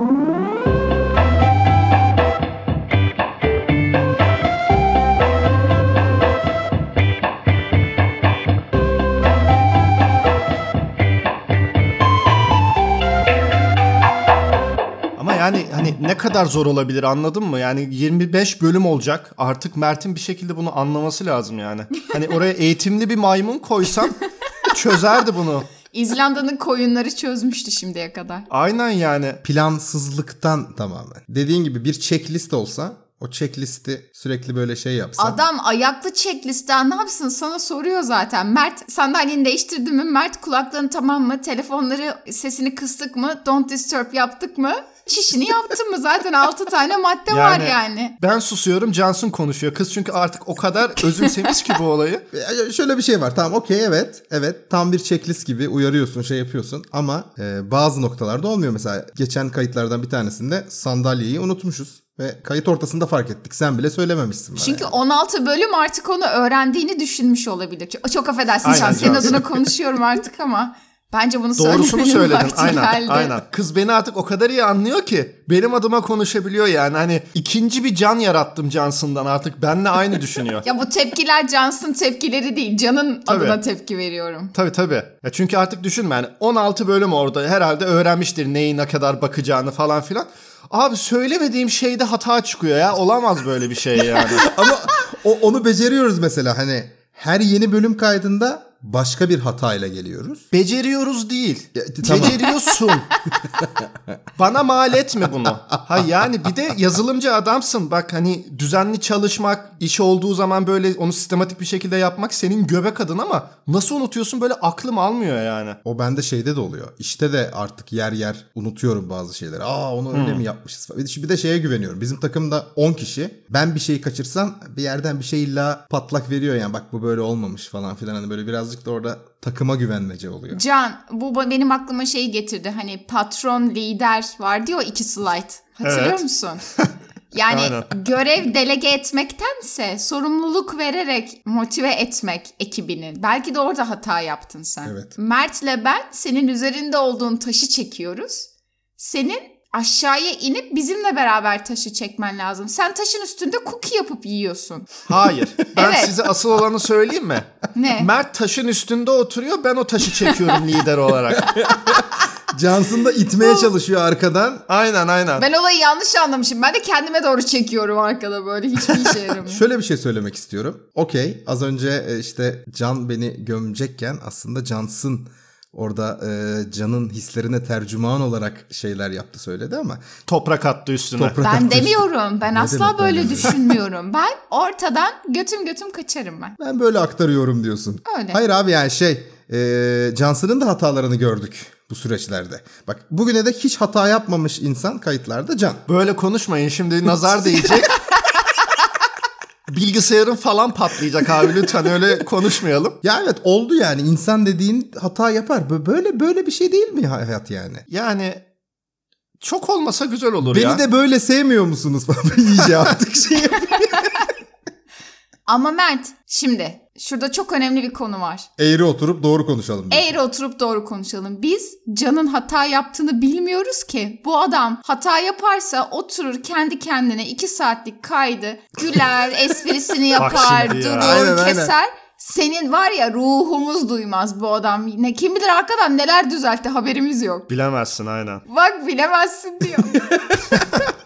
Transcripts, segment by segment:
Ama yani hani ne kadar zor olabilir anladın mı? Yani 25 bölüm olacak. Artık Mert'in bir şekilde bunu anlaması lazım yani. Hani oraya eğitimli bir maymun koysam çözerdi bunu. İzlanda'nın koyunları çözmüştü şimdiye kadar. Aynen yani. Plansızlıktan tamamen. Dediğin gibi bir checklist olsa o checklisti sürekli böyle şey yapsa. Adam ayaklı checklist'ten ne yapsın sana soruyor zaten. Mert sandalyeni değiştirdin mi? Mert kulaklarını tamam mı? Telefonları sesini kıstık mı? Don't disturb yaptık mı? Çişini yaptın mı? Zaten 6 tane madde var yani. Ben susuyorum Cansun konuşuyor. Kız çünkü artık o kadar özümsemiş ki bu olayı. Şöyle bir şey var tamam okey evet evet tam bir checklist gibi uyarıyorsun şey yapıyorsun ama e, bazı noktalarda olmuyor mesela geçen kayıtlardan bir tanesinde sandalyeyi unutmuşuz ve kayıt ortasında fark ettik sen bile söylememişsin bana Çünkü yani. 16 bölüm artık onu öğrendiğini düşünmüş olabilir. Çok, çok affedersin Aynen, senin adına konuşuyorum artık ama bence bunu Doğrusunu söyledin. Aynen. geldi. Aynen. Kız beni artık o kadar iyi anlıyor ki benim adıma konuşabiliyor yani. Hani ikinci bir can yarattım Johnson'dan artık benle aynı düşünüyor. Ya bu tepkiler Cansın tepkileri değil. Can'ın Tabii. adına tepki veriyorum. Tabii tabii. Ya çünkü artık düşünme yani 16 bölüm orada herhalde öğrenmiştir neyi ne kadar bakacağını falan filan. Abi söylemediğim şeyde hata çıkıyor ya. Olamaz böyle bir şey yani. Ama o, onu beceriyoruz mesela hani her yeni bölüm kaydında başka bir hatayla geliyoruz. Beceriyoruz değil. Ya, tamam. Beceriyorsun. Bana mal etme bunu. Ha yani bir de yazılımcı adamsın. Bak hani düzenli çalışmak, iş olduğu zaman böyle onu sistematik bir şekilde yapmak senin göbek adın ama nasıl unutuyorsun böyle aklım almıyor yani. O bende şeyde de oluyor. İşte de artık yer yer unutuyorum bazı şeyleri. Aa onu öyle mi yapmışız falan. Bir de şeye güveniyorum. Bizim takımda 10 kişi. Ben bir şeyi kaçırsam bir yerden bir şey illa patlak veriyor yani. Bak bu böyle olmamış falan filan. Hani böyle birazcık da orada takıma güvenmece oluyor. Can bu benim aklıma şeyi getirdi. Hani patron lider var diyor iki slide. Hatırlıyor Evet. musun? Yani Aynen. görev delege etmektense sorumluluk vererek motive etmek ekibini. Belki de orada hata yaptın sen. Evet. Mert'le ben senin üzerinde olduğun taşı çekiyoruz. Senin aşağıya inip bizimle beraber taşı çekmen lazım. Sen taşın üstünde cookie yapıp yiyorsun. Hayır. Ben Evet. size asıl olanı söyleyeyim mi? Ne? Mert taşın üstünde oturuyor. Ben o taşı çekiyorum lider olarak. Johnson da itmeye çalışıyor arkadan. Aynen aynen. Ben olayı yanlış anlamışım. Ben de kendime doğru çekiyorum arkada böyle. Hiçbir işe yaramıyor. Şöyle bir şey söylemek istiyorum. Okey az önce e, işte Can beni gömecekken aslında Johnson orada e, Can'ın hislerine tercüman olarak şeyler yaptı söyledi ama Toprak attı üstüne. Toprak- Ben demiyorum. Ben Ne asla böyle demiyorum? düşünmüyorum. Ben ortadan götüm götüm kaçarım ben. ben böyle aktarıyorum diyorsun. Öyle. Hayır abi yani şey e, Johnson'ın da hatalarını gördük bu süreçlerde. Bak bugüne de hiç hata yapmamış insan kayıtlarda Can. Böyle konuşmayın şimdi nazar değecek. Bilgisayarın falan patlayacak abi lütfen öyle konuşmayalım. Ya evet oldu yani insan dediğin hata yapar. Bö- Böyle böyle bir şey değil mi hayat yani? Yani çok olmasa güzel olur Beni ya. de böyle sevmiyor musunuz falan iyice artık şey. Ama Mert şimdi şurada çok önemli bir konu var. Eğri oturup doğru konuşalım. diyorsun. Eğri oturup doğru konuşalım. Biz Can'ın hata yaptığını bilmiyoruz ki. Bu adam hata yaparsa oturur kendi kendine iki saatlik kaydı güler, esprisini yapar, ya. durur, Aynen, aynen. keser. Senin var ya ruhumuz duymaz bu adam. Ne kim bilir arkadan neler düzeltti haberimiz yok. Bilemezsin aynen. Bak bilemezsin diyor.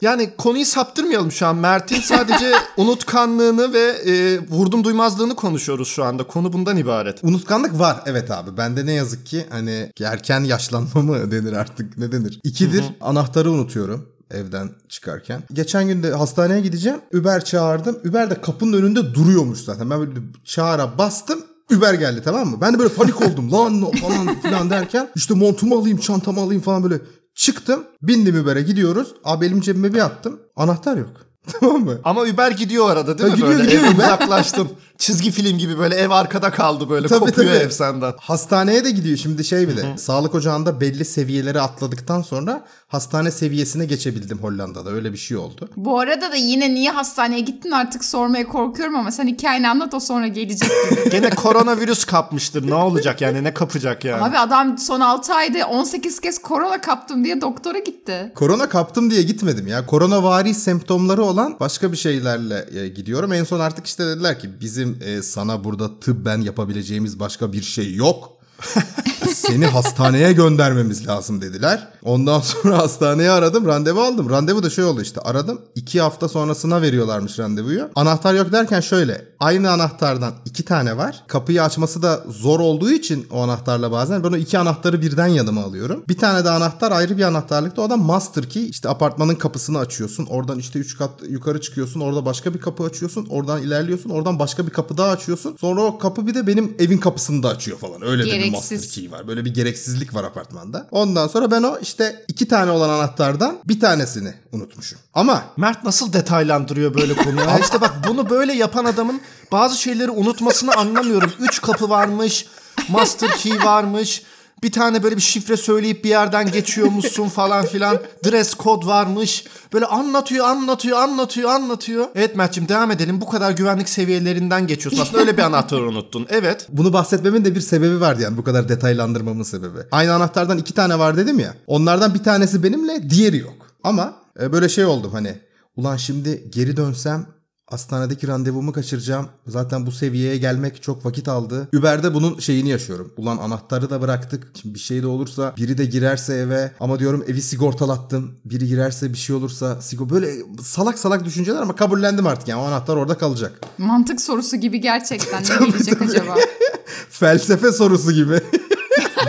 Yani konuyu saptırmayalım şu an. Mert'in sadece unutkanlığını ve e, vurdum duymazlığını konuşuyoruz şu anda. Konu bundan ibaret. Unutkanlık var evet abi. Bende ne yazık ki hani erken yaşlanma mı denir artık ne denir? İkidir anahtarı unutuyorum evden çıkarken. Geçen gün de hastaneye gideceğim. Uber çağırdım. Uber de kapının önünde duruyormuş zaten. Ben böyle çağıra bastım. Uber geldi tamam mı? Ben de böyle panik oldum. Lan falan filan derken işte montumu alayım, çantamı alayım falan böyle çıktım. Bindim Uber'e gidiyoruz. Abi elim cebime bir attım. Anahtar yok. tamam mı? Ama Uber gidiyor arada değil Ha, mi gidiyor, böyle? gidiyor Uber. uzaklaştın. Çizgi film gibi böyle ev arkada kaldı böyle. Tabii, Kopuyor tabii. ev senden. Hastaneye de gidiyor şimdi şey bir de. Sağlık ocağında belli seviyeleri atladıktan sonra hastane seviyesine geçebildim Hollanda'da. Öyle bir şey oldu. Bu arada da yine niye hastaneye gittin artık sormaya korkuyorum ama sen hikayeni anlat o sonra gelecek. Gene koronavirüs kapmıştır. Ne olacak yani ne kapacak yani? Abi adam son 6 ayda 18 kez korona kaptım diye doktora gitti. Korona kaptım diye gitmedim ya. Koronavari semptomları olan başka bir şeylerle e, gidiyorum. En son artık işte dediler ki bizim e, sana burada tıbben yapabileceğimiz başka bir şey yok. Seni hastaneye göndermemiz lazım dediler. Ondan sonra hastaneye aradım randevu aldım. Randevu da şey oldu işte aradım. iki hafta sonrasına veriyorlarmış randevuyu. Anahtar yok derken şöyle. Aynı anahtardan iki tane var. Kapıyı açması da zor olduğu için o anahtarla bazen ben o iki anahtarı birden yanıma alıyorum. Bir tane de anahtar ayrı bir anahtarlıkta. O da master key. İşte apartmanın kapısını açıyorsun. Oradan işte üç kat yukarı çıkıyorsun. Orada başka bir kapı açıyorsun. Oradan ilerliyorsun. Oradan başka bir kapı daha açıyorsun. Sonra o kapı bir de benim evin kapısını da açıyor falan. Öyle bir Gereksiz. master key var. Böyle bir gereksizlik var apartmanda. Ondan sonra ben o işte iki tane olan anahtardan bir tanesini unutmuşum. Ama Mert nasıl detaylandırıyor böyle konuyu? İşte bak bunu böyle yapan adamın bazı şeyleri unutmasını anlamıyorum. Üç kapı varmış, master key varmış. Bir tane böyle bir şifre söyleyip bir yerden geçiyormuşsun falan filan. Dress code varmış. Böyle anlatıyor, anlatıyor, anlatıyor, anlatıyor. Evet Mert'cim devam edelim. Bu kadar güvenlik seviyelerinden geçiyorsun. Aslında öyle bir anahtarı unuttun. Evet. bunu bahsetmemin de bir sebebi vardı yani bu kadar detaylandırmamın sebebi. Aynı anahtardan iki tane var dedim ya. Onlardan bir tanesi benimle, diğeri yok. Ama e, böyle şey oldum hani. Ulan şimdi geri dönsem hastanedeki randevumu kaçıracağım. Zaten bu seviyeye gelmek çok vakit aldı. Uber'de bunun şeyini yaşıyorum. Ulan anahtarı da bıraktık. Şimdi bir şey de olursa biri de girerse eve ama diyorum evi sigortalattım. Biri girerse bir şey olursa sigor böyle salak salak düşünceler ama kabullendim artık yani o anahtar orada kalacak. Mantık sorusu gibi gerçekten ne gelecek acaba? Felsefe sorusu gibi.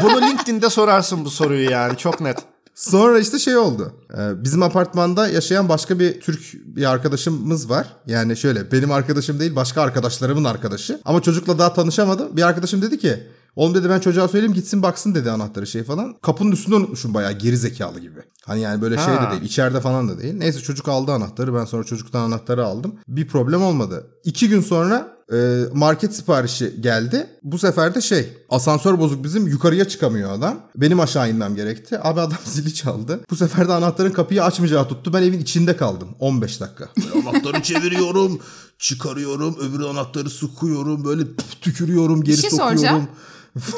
Bunu LinkedIn'de sorarsın bu soruyu yani. Çok net. Sonra işte şey oldu. Ee, Bizim apartmanda yaşayan başka bir Türk bir arkadaşımız var. Yani şöyle benim arkadaşım değil başka arkadaşlarımın arkadaşı. Ama çocukla daha tanışamadım. Bir arkadaşım dedi ki Oğlum dedi ben çocuğa söyleyeyim gitsin baksın dedi anahtarı şey falan. Kapının üstünde unutmuşum bayağı geri zekalı gibi. Hani yani böyle şey de Ha. değil içeride falan da değil. Neyse çocuk aldı anahtarı ben sonra çocuktan anahtarı aldım. Bir problem olmadı. İki gün sonra e, market siparişi geldi. Bu sefer de şey asansör bozuk bizim yukarıya çıkamıyor adam. Benim aşağı inmem gerekti. Abi adam zili çaldı. Bu sefer de anahtarın kapıyı açmayacağı tuttu. Ben evin içinde kaldım 15 dakika. Böyle anahtarı çeviriyorum, çıkarıyorum, öbür anahtarı sıkıyorum, böyle tükürüyorum, geri Bir şey sokuyorum. soracağım.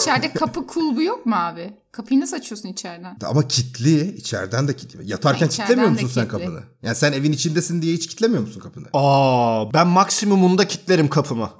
İçeride kapı kulbu yok mu abi? Kapıyı nasıl açıyorsun içeriden? Ama kitli, içeriden de kilitli. Yatarken Ha, kitlemiyor musun sen kapını? Yani sen evin içindesin diye hiç kitlemiyor musun kapını? Aa, ben maksimumunda kitlerim kapımı.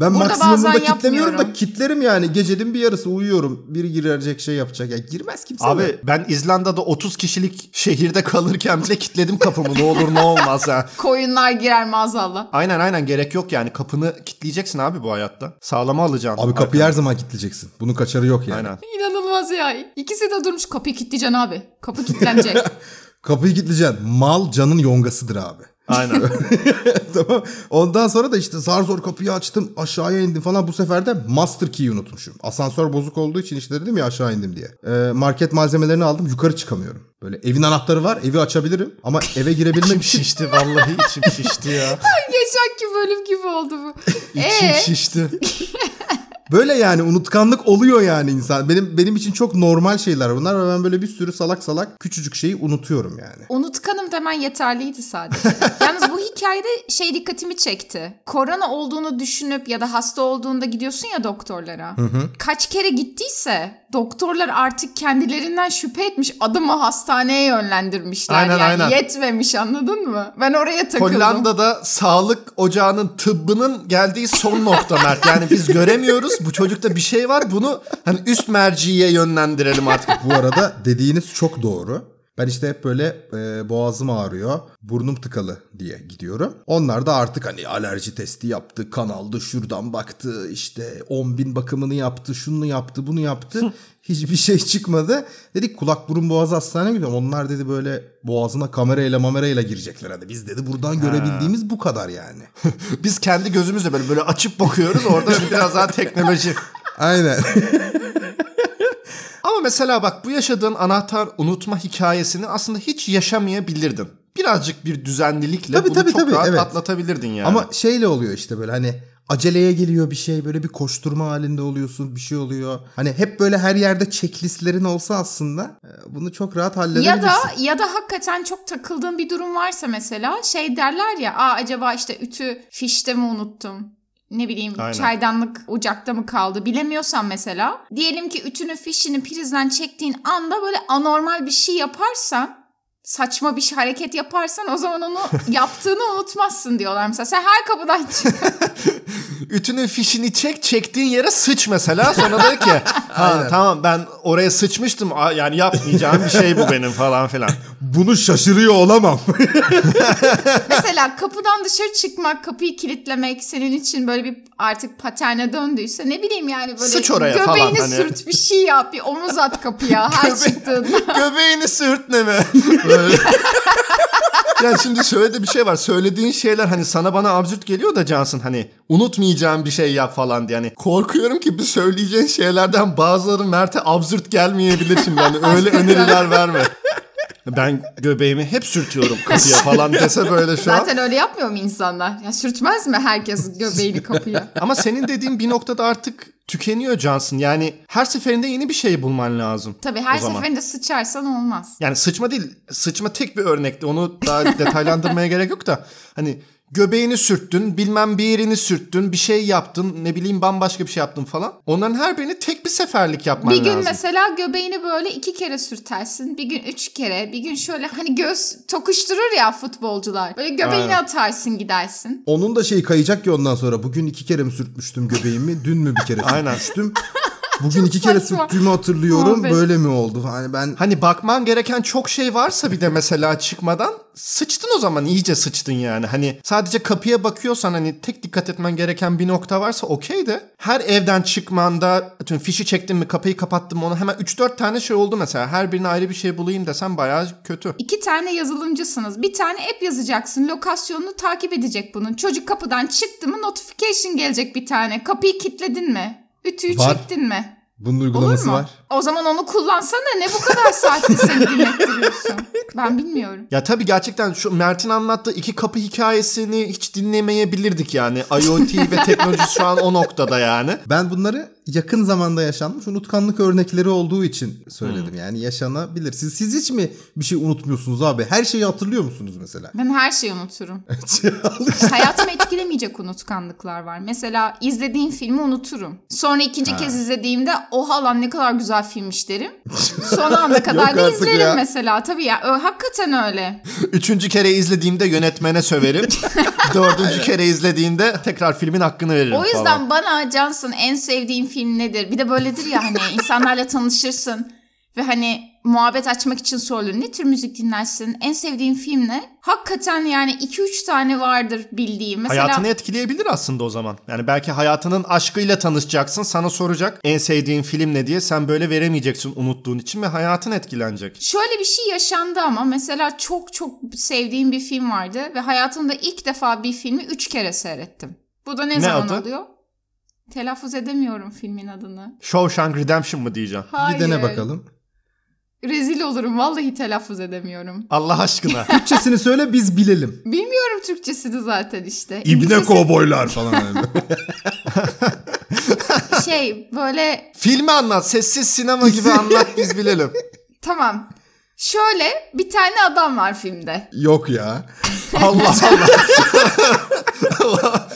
Ben Burada maksimumda bazen kitlemiyorum da kitlerim yani. Gecenin bir yarısı uyuyorum. Biri girecek şey yapacak. Ya girmez kimse. Abi ben İzlanda'da 30 kişilik şehirde kalırken bile kitledim kapımı. Ne olur ne olmaz ha. Koyunlar girer maazallah. Aynen aynen gerek yok yani. Kapını kitleyeceksin abi bu hayatta. Sağlama alacaksın. Abi kapıyı her zaman kilitleyeceksin. Bunun kaçarı yok yani. Aynen. İnanılmaz ya. İkisi de durmuş kapıyı kilitleyeceksin abi. Kapı kilitlenecek. Kapıyı kilitleyeceksin. Mal canın yongasıdır abi. Aynen. tamam. Ondan sonra da işte zar zor kapıyı açtım. Aşağıya indim falan. Bu sefer de master key'i unutmuşum. Asansör bozuk olduğu için işte dedim ya aşağı indim diye. Ee, market malzemelerini aldım. Yukarı çıkamıyorum. Böyle evin anahtarı var. Evi açabilirim. Ama eve girebilmek için şişti vallahi içim şişti ya. Geçenki bölüm gibi oldu bu. İçim Ee, şişti. Böyle yani unutkanlık oluyor yani insan. Benim benim için çok normal şeyler bunlar ve ben böyle bir sürü salak salak küçücük şeyi unutuyorum yani. unutkanım demen yeterliydi sadece. Yalnız bu hikayede şey dikkatimi çekti. Korona olduğunu düşünüp ya da hasta olduğunda gidiyorsun ya doktorlara. Kaç kere gittiyse doktorlar artık kendilerinden şüphe etmiş adamı hastaneye yönlendirmişler. Aynen, yani aynen. yetmemiş anladın mı? Ben oraya takıldım. Hollanda'da sağlık ocağının tıbbının geldiği son nokta Mert. Yani biz göremiyoruz. Bu çocukta bir şey var. Bunu hani üst merciye yönlendirelim artık. Bu arada dediğiniz çok doğru. Ben işte hep böyle e, boğazım ağrıyor, burnum tıkalı diye gidiyorum. Onlar da artık hani alerji testi yaptı, kan aldı, şuradan baktı, işte 10 bin bakımını yaptı, şunu yaptı, bunu yaptı. Hiçbir şey çıkmadı. Dedik kulak burun boğaz hastaneye gidiyorum. Onlar dedi böyle boğazına kamerayla mamerayla girecekler. Hadi biz dedi buradan görebildiğimiz bu kadar yani. Biz kendi gözümüzle böyle böyle açıp bakıyoruz. Orada biraz daha teknoloji. Aynen. Ama mesela bak bu yaşadığın anahtar unutma hikayesini aslında hiç yaşamayabilirdin. Birazcık bir düzenlilikle Tabii, bunu tabii, çok tabii, rahat evet. atlatabilirdin yani. Ama şeyle oluyor işte böyle hani aceleye geliyor bir şey böyle bir koşturma halinde oluyorsun bir şey oluyor. Hani hep böyle her yerde checklistlerin olsa aslında e, bunu çok rahat halledebilirsin. Ya da ya da hakikaten çok takıldığın bir durum varsa mesela şey derler ya aa acaba işte ütü fişte mi unuttum? Ne bileyim Aynen. çaydanlık ocakta mı kaldı bilemiyorsan mesela. Diyelim ki ütünün fişini prizden çektiğin anda böyle anormal bir şey yaparsan saçma bir şey, hareket yaparsan o zaman onu yaptığını unutmazsın diyorlar. Mesela sen her kapıdan çık. Ütünün fişini çek, çektiğin yere sıç mesela. Sonra der ki ha tamam ben oraya sıçmıştım. Yani yapmayacağım bir şey bu benim falan filan. Bunu şaşırıyor olamam. Mesela kapıdan dışarı çıkmak, kapıyı kilitlemek senin için böyle bir artık paterne döndüyse ne bileyim yani böyle Sıç oraya falan göbeğini hani. sürt bir şey yap, bir omuz at kapıya her Göbe- çıktığında. Göbeğini sürtme mi? yani şimdi şöyle de bir şey var. Söylediğin şeyler hani sana bana absürt geliyor da Cansın hani unutmayacağım bir şey yap falan diye. Yani korkuyorum ki bu söyleyeceğin şeylerden bazıları Mert'e absürt gelmeyebilir şimdi. Yani öyle öneriler verme. Ben göbeğimi hep sürtüyorum kapıya falan dese böyle şu an. Zaten öyle yapmıyor mu insanlar? Ya sürtmez mi herkes göbeğini kapıya? Ama senin dediğin bir noktada artık tükeniyor Cansın. Yani her seferinde yeni bir şey bulman lazım. Tabii her seferinde sıçarsan olmaz. Yani sıçma değil. Sıçma tek bir örnekti. Onu daha detaylandırmaya gerek yok da. Hani göbeğini sürttün, bilmem bir yerini sürttün, bir şey yaptın, ne bileyim bambaşka bir şey yaptın falan. Onların her birini tek bir seferlik yapman Bir gün lazım. mesela göbeğini böyle iki kere sürtersin. Bir gün üç kere. Bir gün şöyle hani göz tokuşturur ya futbolcular. Böyle göbeğini Aynen. atarsın gidersin. Onun da şey kayacak ki ondan sonra. Bugün iki kere mi sürtmüştüm göbeğimi? Dün mü bir kere Aynen. Bugün iki kere saçma. sürttüğümü hatırlıyorum. Muhabbet. Böyle mi oldu? Hani ben Hani bakman gereken çok şey varsa bir de mesela çıkmadan sıçtın o zaman iyice sıçtın yani. Hani sadece kapıya bakıyorsan hani tek dikkat etmen gereken bir nokta varsa okey de her evden çıkmanda tüm fişi çektin mi kapıyı kapattın mı onu hemen 3-4 tane şey oldu mesela. Her birine ayrı bir şey bulayım desem bayağı kötü. İki tane yazılımcısınız. Bir tane app yazacaksın. Lokasyonunu takip edecek bunun. Çocuk kapıdan çıktı mı notification gelecek bir tane. Kapıyı kilitledin mi? Ütüyü Var. çektin mi? bunun Olur uygulaması mu? var. O zaman onu kullansana. Ne bu kadar saatte seni dinlettiriyorsun? Ben bilmiyorum. Ya tabii gerçekten şu Mert'in anlattığı iki kapı hikayesini hiç dinlemeyebilirdik yani. IoT ve teknoloji şu an o noktada yani. Ben bunları yakın zamanda yaşanmış unutkanlık örnekleri olduğu için söyledim. Hmm. Yani yaşanabilir. Siz, siz hiç mi bir şey unutmuyorsunuz abi? Her şeyi hatırlıyor musunuz mesela? Ben her şeyi unuturum. Hayatımı etkilemeyecek unutkanlıklar var. Mesela izlediğim filmi unuturum. Sonra ikinci kez izlediğimde oha lan ne kadar güzel filmmiş derim. Son ana kadar da izlerim ya. mesela. Tabii ya ö- hakikaten öyle. Üçüncü kere izlediğimde yönetmene söverim. Dördüncü kere izlediğinde tekrar filmin hakkını veririm O yüzden falan. bana Johnson en sevdiğin film nedir? Bir de böyledir ya hani insanlarla tanışırsın ve hani muhabbet açmak için sorulur. Ne tür müzik dinlersin? En sevdiğin film ne? Hakikaten yani 2-3 tane vardır bildiğim. Mesela Hayatını etkileyebilir aslında o zaman. Yani belki hayatının aşkıyla tanışacaksın. Sana soracak en sevdiğin film ne diye. Sen böyle veremeyeceksin unuttuğun için ve hayatın etkilenecek. Şöyle bir şey yaşandı ama mesela çok çok sevdiğim bir film vardı ve hayatımda ilk defa bir filmi 3 kere seyrettim. Bu da ne, Ne zaman adı? oluyor? Telaffuz edemiyorum filmin adını. Shawshank Redemption mı diyeceğim? Hayır. Bir dene bakalım. Rezil olurum. Vallahi telaffuz edemiyorum. Allah aşkına. Türkçesini söyle biz bilelim. Bilmiyorum Türkçesini zaten işte. İbne İngilizcesi kovboylar falan. öyle. Şey böyle Filmi anlat. Sessiz sinema gibi anlat biz bilelim. tamam. Şöyle bir tane adam var filmde. Yok ya. Allah Allah.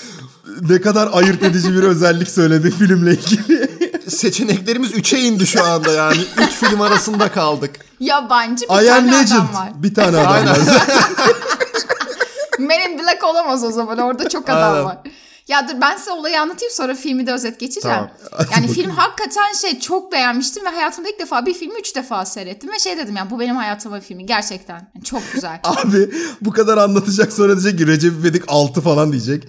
Ne kadar ayırt edici bir özellik söyledi filmle ilgili. Seçeneklerimiz 3'e indi şu anda yani. 3 film arasında kaldık. Yabancı bir I tane Legend. adam var. Bir tane adam Aynen. var. Men in Black olamaz o zaman. Orada çok adam Aynen. var. Ya dur ben size olayı anlatayım sonra filmi de özet geçeceğim. Tamam. Hadi Yani bakayım. film hakikaten şey çok beğenmiştim ve hayatımda ilk defa bir filmi üç defa seyrettim ve şey dedim yani bu benim hayatımın filmi gerçekten Yani çok güzel. Abi bu kadar anlatacak sonra diyecek ki Recep İvedik 6 falan diyecek.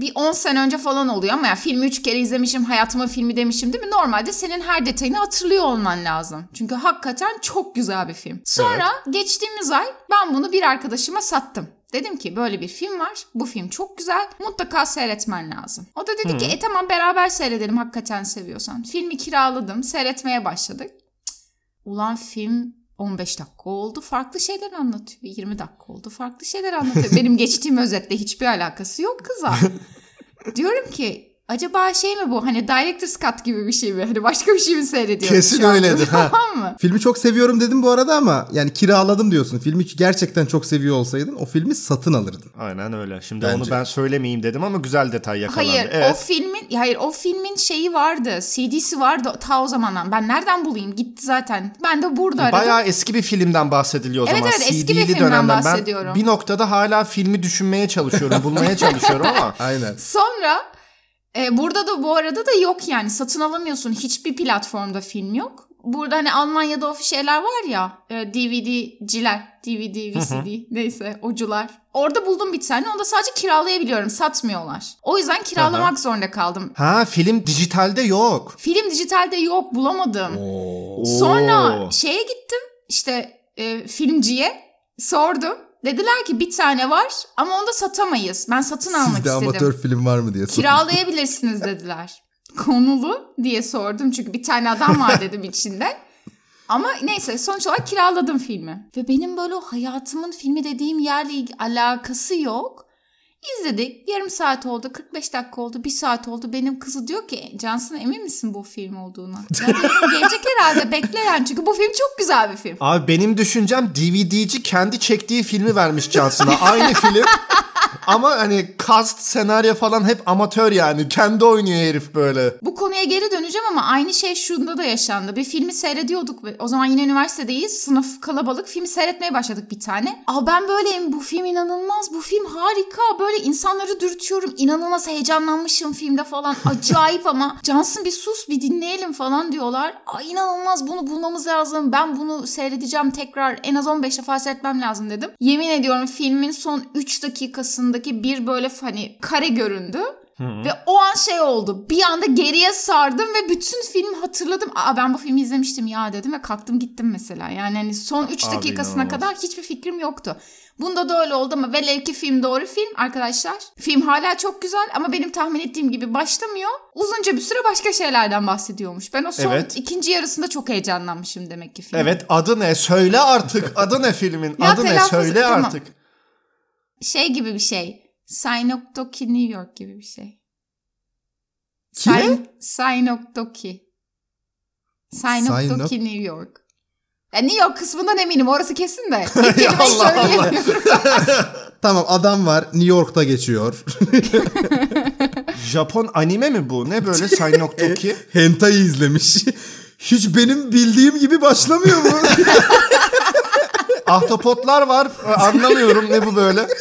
bir 10 sene önce falan oluyor ama ya filmi 3 kere izlemişim hayatımın filmi demişim değil mi? Normalde senin her detayını hatırlıyor olman lazım. Çünkü hakikaten çok güzel bir film. Sonra geçtiğimiz ay ben bunu bir arkadaşıma sattım. Dedim ki böyle bir film var. Bu film çok güzel. Mutlaka seyretmen lazım. O da dedi ki e tamam beraber seyredelim hakikaten seviyorsan. Filmi kiraladım. Seyretmeye başladık. Ulan film 15 dakika oldu farklı şeyler anlatıyor. 20 dakika oldu farklı şeyler anlatıyor. Benim geçtiğim özetle hiçbir alakası yok kıza. Diyorum ki acaba şey mi bu hani Director's Cut gibi bir şey mi? Hani başka bir şey mi seyrediyorum Kesin öyledir, ha. Tamam mı? Filmi çok seviyorum dedim bu arada ama yani kiraladım diyorsun. Filmi gerçekten çok seviyor olsaydın o filmi satın alırdın. Aynen öyle. Şimdi Bence. onu ben söylemeyeyim dedim ama güzel detay yakalandı. Hayır o evet. filmin hayır o filmin şeyi vardı. CD'si vardı ta o zamandan. Ben nereden bulayım? Gitti zaten. Ben de burada aradım. Bayağı eski bir filmden bahsediliyor o Evet, zaman. evet, eski bir filmden dönemden. bahsediyorum. Ben bir noktada hala filmi düşünmeye çalışıyorum, bulmaya çalışıyorum ama Aynen. Sonra e, burada da bu arada da yok yani satın alamıyorsun. Hiçbir platformda film yok. Burada hani Almanya'da o şeyler var ya e, DVD'ciler, DVD, VCD neyse ocular. Orada buldum bir tane. Onu da sadece kiralayabiliyorum. Satmıyorlar. O yüzden kiralamak zorunda kaldım. ha film dijitalde yok. Film dijitalde yok bulamadım. Oo. Sonra şeye gittim işte e, filmciye sordum. Dediler ki bir tane var ama onu da satamayız. Ben satın almak Sizde istedim. amatör film var mı diye sordum. Kiralayabilirsiniz dediler. Konulu diye sordum çünkü bir tane adam var dedim içinde. Ama neyse sonuç olarak kiraladım filmi. Ve benim böyle hayatımın filmi dediğim yerle alakası yok. İzledik. Yarım saat oldu, 45 dakika oldu, bir saat oldu. Benim kızı diyor ki Cansın emin misin bu film olduğuna? Ya diyorum, gelecek herhalde bekle yani. Çünkü bu film çok güzel bir film. Abi benim düşüncem DVD'ci kendi çektiği filmi vermiş Johnson'a. Aynı film. Ama hani cast, senaryo falan hep amatör yani. Kendi oynuyor herif böyle. Bu konuya geri döneceğim ama aynı şey şunda da yaşandı. Bir filmi seyrediyorduk. O zaman yine üniversitedeyiz. Sınıf kalabalık. Filmi seyretmeye başladık bir tane. Aa ben böyleyim. Bu film inanılmaz. Bu film harika. Böyle insanları dürtüyorum. İnanılmaz heyecanlanmışım filmde falan. Acayip ama. Cansın bir sus bir dinleyelim falan diyorlar. Aa inanılmaz bunu bulmamız lazım. Ben bunu seyredeceğim tekrar. En az 15 defa seyretmem lazım dedim. Yemin ediyorum filmin son 3 dakikasındaki bir böyle hani kare göründü. Ve o an şey oldu. Bir anda geriye sardım ve bütün film hatırladım. Aa ben bu filmi izlemiştim ya dedim ve kalktım gittim mesela. Yani hani son 3 Abi dakikasına inanılmaz. kadar hiçbir fikrim yoktu. Bunda da öyle oldu ama velev ki film doğru film arkadaşlar. Film hala çok güzel ama benim tahmin ettiğim gibi başlamıyor. Uzunca bir süre başka şeylerden bahsediyormuş. Ben o son Evet. ikinci yarısında çok heyecanlanmışım demek ki film. Evet adı ne? Söyle artık. Adı ne filmin? Adı ne? Söyle tamam. artık. Şey gibi bir şey. Synecdoche New York gibi bir şey. Kim? Syn- Synecdoche. Synecdoche New York. Ya New York kısmından eminim orası kesin de. Allah Allah. Tamam adam var New York'ta geçiyor. Japon anime mi bu? Ne böyle Synecdoche? Hentai izlemiş. Hiç benim bildiğim gibi başlamıyor mu? Ahtapotlar var. Anlamıyorum ne bu böyle.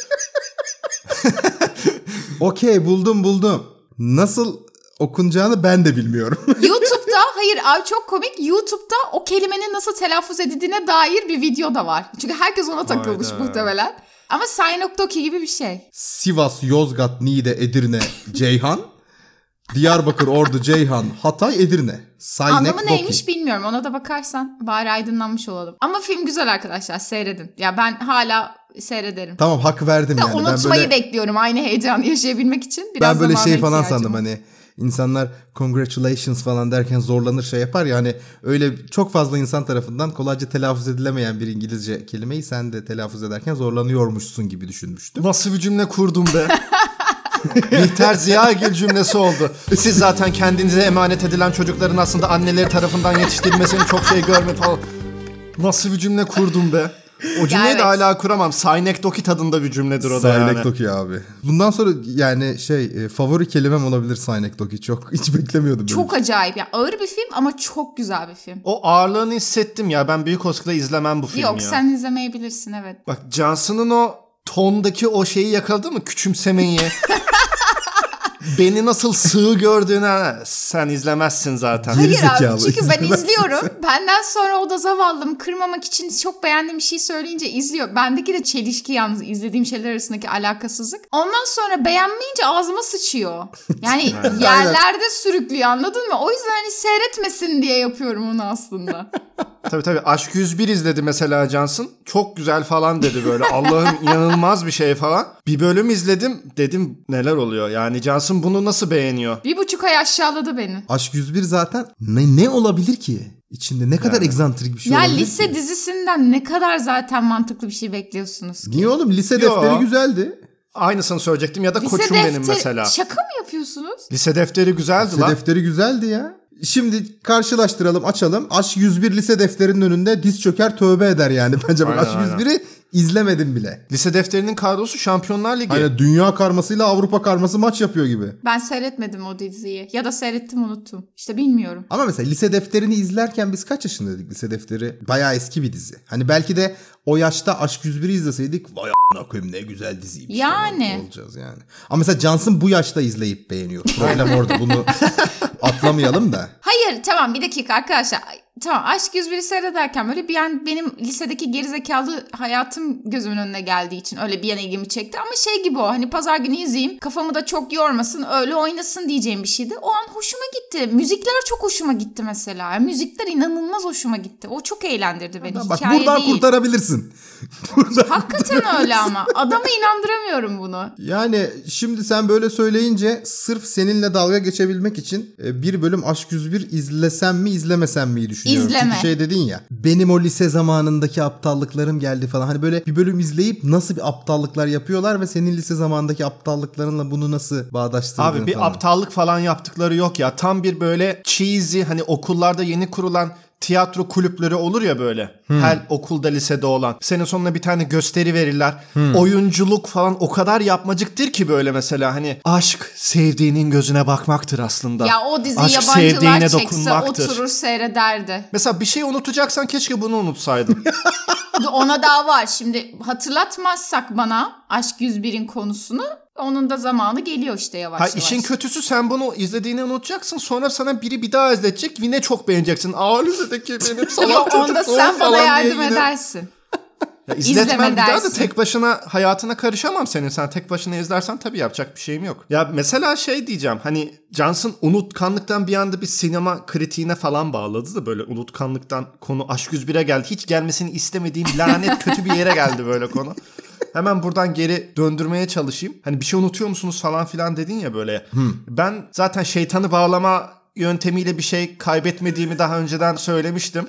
Okey buldum buldum. Nasıl okunacağını ben de bilmiyorum. YouTube'da hayır abi çok komik. YouTube'da o kelimenin nasıl telaffuz edildiğine dair bir video da var. Çünkü herkes ona takılmış Hayda. muhtemelen. Ama Synecdoche gibi bir şey. Sivas, Yozgat, Niğde, Edirne, Ceyhan. Diyarbakır, Ordu, Ceyhan, Hatay, Edirne. Saynek Anlamı Doki. neymiş bilmiyorum. Ona da bakarsan bari aydınlanmış olalım. Ama film güzel arkadaşlar seyredin. Ya ben hala seyrederim. Tamam hak verdim yani. Ben unutmayı böyle, bekliyorum aynı heyecanı yaşayabilmek için. Biraz ben böyle şey falan sandım var. hani insanlar congratulations falan derken zorlanır şey yapar ya hani öyle çok fazla insan tarafından kolayca telaffuz edilemeyen bir İngilizce kelimeyi sen de telaffuz ederken zorlanıyormuşsun gibi düşünmüştüm. Nasıl bir cümle kurdum be? Bihter Ziyagil cümlesi oldu. Siz zaten kendinize emanet edilen çocukların aslında anneleri tarafından yetiştirilmesini çok şey görme falan. Nasıl bir cümle kurdum be? O cümleyi evet. de hala kuramam. Synecdoche tadında bir cümledir o da yani. Synecdoche abi. Bundan sonra yani şey e, favori kelimem olabilir Synecdoche. Çok hiç beklemiyordum. Çok acayip. Ya ağır bir film ama çok güzel bir film. O ağırlığını hissettim ya. Ben büyük olasılıkla izlemem bu filmi Yok ya. sen izlemeyebilirsin evet. Bak Johnson'ın o tondaki o şeyi yakaladı mı? Küçümsemeyi. Beni nasıl sığ gördüğünü ha, sen izlemezsin zaten. Hayır abi çünkü ben izliyorum. Benden sonra o da zavallım kırmamak için çok beğendiğim bir şey söyleyince izliyor. Bendeki de çelişki yalnız izlediğim şeyler arasındaki alakasızlık. Ondan sonra beğenmeyince ağzıma sıçıyor. Yani yerlerde sürüklüyor anladın mı? O yüzden hani seyretmesin diye yapıyorum onu aslında. Tabii tabii. Aşk 101 izledi mesela Johnson. Çok güzel falan dedi böyle. Allah'ım inanılmaz bir şey falan. Bir bölüm izledim. Dedim neler oluyor? Yani Johnson bunu nasıl beğeniyor? Bir buçuk ay aşağıladı beni. Aşk 101 zaten ne, ne olabilir ki? içinde ne kadar Yani. egzantrik bir şey Ya olabilir lise ki? dizisinden ne kadar zaten mantıklı bir şey bekliyorsunuz? Niye oğlum lise Yo. defteri güzeldi. Aynısını söyleyecektim ya da Lise koçum defter- benim mesela. Şaka mı yapıyorsunuz? Lise defteri güzeldi Lise lan. defteri güzeldi ya. Şimdi karşılaştıralım açalım. Aşk 101 lise defterinin önünde diz çöker tövbe eder yani. Bence Aşk aynen. 101'i izlemedim bile. Lise defterinin kadrosu Şampiyonlar Ligi. Hani dünya karmasıyla Avrupa karması maç yapıyor gibi. Ben seyretmedim o diziyi. Ya da seyrettim unuttum. İşte bilmiyorum. Ama mesela lise defterini izlerken biz kaç yaşındaydık? Lise defteri bayağı eski bir dizi. Hani belki de o yaşta Aşk 101'i izleseydik vay a**ına koyayım ne güzel diziymiş. Yani. falan olacağız yani. Ama mesela Johnson bu yaşta izleyip beğeniyor. Problem orada bunu atlamayalım da. Hayır tamam bir dakika arkadaşlar. Tamam Aşk 101'i seyrederken böyle bir an benim lisedeki gerizekalı hayatım gözümün önüne geldiği için öyle bir an ilgimi çekti. Ama şey gibi o hani pazar günü izleyeyim kafamı da çok yormasın öyle oynasın diyeceğim bir şeydi. O an hoşuma gitti. Müzikler çok hoşuma gitti mesela. Yani müzikler inanılmaz hoşuma gitti. O çok eğlendirdi beni. Bak Hikaye buradan değil. kurtarabilirsin. Buradan Hakikaten öyle ama. Adamı inandıramıyorum bunu. Yani şimdi sen böyle söyleyince sırf seninle dalga geçebilmek için e, bir bölüm Aşk 101 izlesem mi izlemesem mi düşünüyorum. İzleme. Çünkü şey dedin ya benim o lise zamanındaki aptallıklarım geldi falan. Hani böyle bir bölüm izleyip nasıl bir aptallıklar yapıyorlar ve senin lise zamanındaki aptallıklarınla bunu nasıl bağdaştırdığın Abi bir falan. aptallık falan yaptıkları yok ya. Tam bir böyle cheesy hani okullarda yeni kurulan tiyatro kulüpleri olur ya böyle. Her okulda lisede olan. Senin sonuna bir tane gösteri verirler. Oyunculuk falan o kadar yapmacıktır ki böyle mesela hani aşk sevdiğinin gözüne bakmaktır aslında. Ya o dizi aşk yabancılar sevdiğine çekse dokunmaktır. oturur seyrederdi. Mesela bir şey unutacaksan keşke bunu unutsaydın. Ona daha var. Şimdi hatırlatmazsak bana Aşk 101'in konusunu onun da zamanı geliyor işte yavaş Ha, yavaş. işin kötüsü sen bunu izlediğini unutacaksın. Sonra sana biri bir daha izletecek. Yine çok beğeneceksin. Aa lisedeki benim salak Yok, onda sen bana yardım yine- edersin. Ya izletmem İzleme bir daha da tek başına hayatına karışamam senin. Sen tek başına izlersen tabii yapacak bir şeyim yok. Ya mesela şey diyeceğim hani Johnson unutkanlıktan bir anda bir sinema kritiğine falan bağladı da böyle unutkanlıktan konu Aşk 101'e geldi. Hiç gelmesini istemediğim lanet kötü bir yere geldi böyle konu. Hemen buradan geri döndürmeye çalışayım. Hani bir şey unutuyor musunuz falan filan dedin ya böyle. Ben zaten şeytanı bağlama yöntemiyle bir şey kaybetmediğimi daha önceden söylemiştim.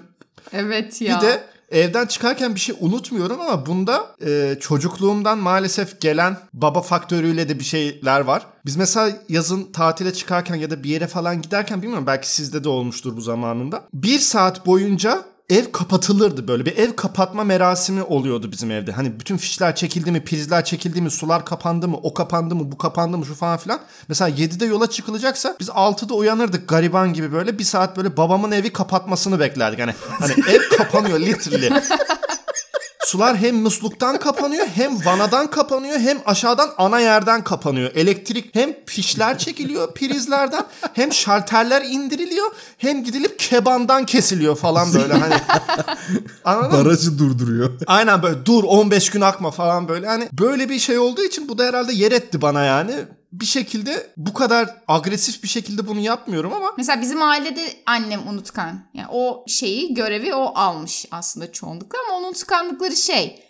Evet ya. Bir de evden çıkarken bir şey unutmuyorum ama bunda e, çocukluğumdan maalesef gelen baba faktörüyle de bir şeyler var. Biz mesela yazın tatile çıkarken ya da bir yere falan giderken bilmiyorum belki sizde de olmuştur bu zamanında. Bir saat boyunca ev kapatılırdı böyle bir ev kapatma merasimi oluyordu bizim evde. Hani bütün fişler çekildi mi, prizler çekildi mi, sular kapandı mı, o kapandı mı, bu kapandı mı şu falan filan. Mesela 7'de yola çıkılacaksa biz 6'da uyanırdık gariban gibi böyle bir saat böyle babamın evi kapatmasını beklerdik. Hani, hani ev kapanıyor literally. Sular hem musluktan kapanıyor hem vanadan kapanıyor hem aşağıdan ana yerden kapanıyor. Elektrik hem fişler çekiliyor prizlerden hem şalterler indiriliyor hem gidilip kebandan kesiliyor falan böyle hani. Anladın mı? Barajı durduruyor. Aynen böyle dur 15 gün akma falan böyle. Hani böyle bir şey olduğu için bu da herhalde yer etti bana yani. Bir şekilde bu kadar agresif bir şekilde bunu yapmıyorum ama Mesela bizim ailede annem unutkan. Yani o şeyi, görevi o almış aslında çoğunlukla ama unutkanlıkları şey.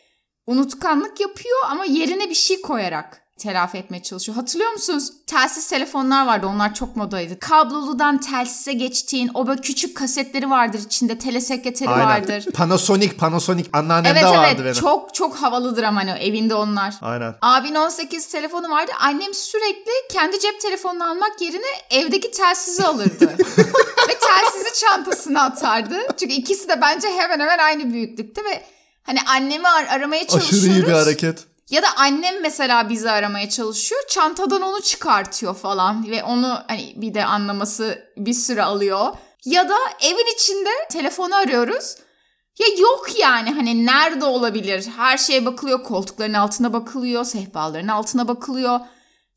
Unutkanlık yapıyor ama yerine bir şey koyarak telafi etmeye çalışıyor. Hatırlıyor musunuz? Telsiz telefonlar vardı. Onlar çok modaydı. Kabloludan telsize geçtiğin o böyle küçük kasetleri vardır içinde. Telesekreteri vardır. Panasonic Panasonic anneannemde Evet vardı evet. benim. Çok çok havalıdır ama hani evinde onlar. Aynen. Abin 18 telefonu vardı. Annem sürekli kendi cep telefonunu almak yerine evdeki telsizi alırdı. ve telsizi çantasına atardı. Çünkü ikisi de bence hemen hemen aynı büyüklükte ve hani annemi ar- aramaya çalışıyoruz. Aşırı iyi bir hareket. Ya da annem mesela bizi aramaya çalışıyor. Çantadan onu çıkartıyor falan ve onu hani bir de anlaması bir süre alıyor. Ya da evin içinde telefonu arıyoruz. Ya yok yani hani nerede olabilir? Her şeye bakılıyor. Koltukların altına bakılıyor. Sehpaların altına bakılıyor.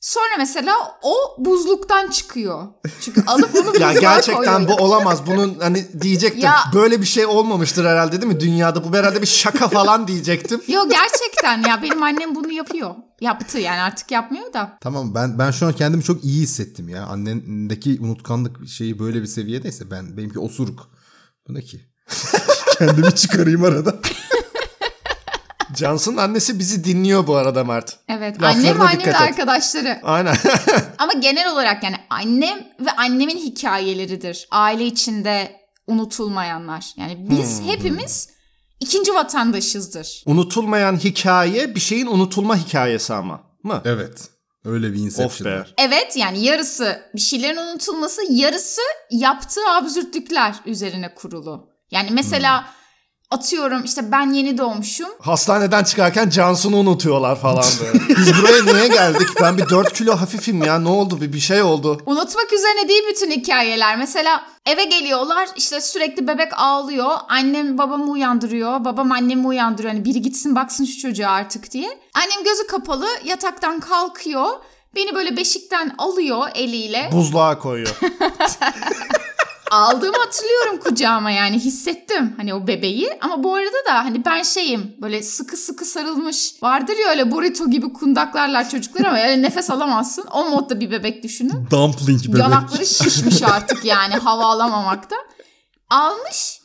Sonra mesela o buzluktan çıkıyor. Çünkü alıp onu buzluğa Ya gerçekten bu koyuyor. olamaz. Bunun hani diyecektim. Ya- Böyle bir şey olmamıştır herhalde değil mi? Dünyada bu herhalde bir şaka falan diyecektim. Yok gerçekten ya benim annem bunu yapıyor. Yaptı yani artık yapmıyor da. Tamam ben ben şu an kendimi çok iyi hissettim ya. Annendeki unutkanlık şeyi böyle bir seviyedeyse ben benimki osuruk. Bu ne ki? kendimi çıkarayım arada. Johnson'ın annesi bizi dinliyor bu arada Mert. Evet Laflarına annem ve annemin dikkat et. arkadaşları. Aynen. Ama genel olarak yani annem ve annemin hikayeleridir. Aile içinde unutulmayanlar. Yani biz Hmm. hepimiz ikinci vatandaşızdır. Unutulmayan hikaye bir şeyin unutulma hikayesi ama. Mı? Evet. Öyle bir inception. var. Evet yani yarısı bir şeylerin unutulması, yarısı yaptığı absürtlükler üzerine kurulu. Yani mesela Hmm. Atıyorum işte ben yeni doğmuşum. Hastaneden çıkarken Cansu'nu unutuyorlar falan böyle. Biz buraya niye geldik? Ben bir 4 kilo hafifim ya. Ne oldu? Bir, bir şey oldu. Unutmak üzerine değil bütün hikayeler. Mesela eve geliyorlar işte sürekli bebek ağlıyor. Annem babamı uyandırıyor. Babam annemi uyandırıyor. Hani biri gitsin baksın şu çocuğa artık diye. Annem gözü kapalı yataktan kalkıyor. Beni böyle beşikten alıyor eliyle. Buzluğa koyuyor. Aldığımı hatırlıyorum kucağıma yani hissettim hani o bebeği. Ama bu arada da hani ben şeyim böyle sıkı sıkı sarılmış. Vardır ya öyle burrito gibi kundaklarlar çocuklar ama öyle nefes alamazsın. O modda bir bebek düşünün. Dumpling bebek. Yanakları şişmiş artık yani hava alamamakta. Almış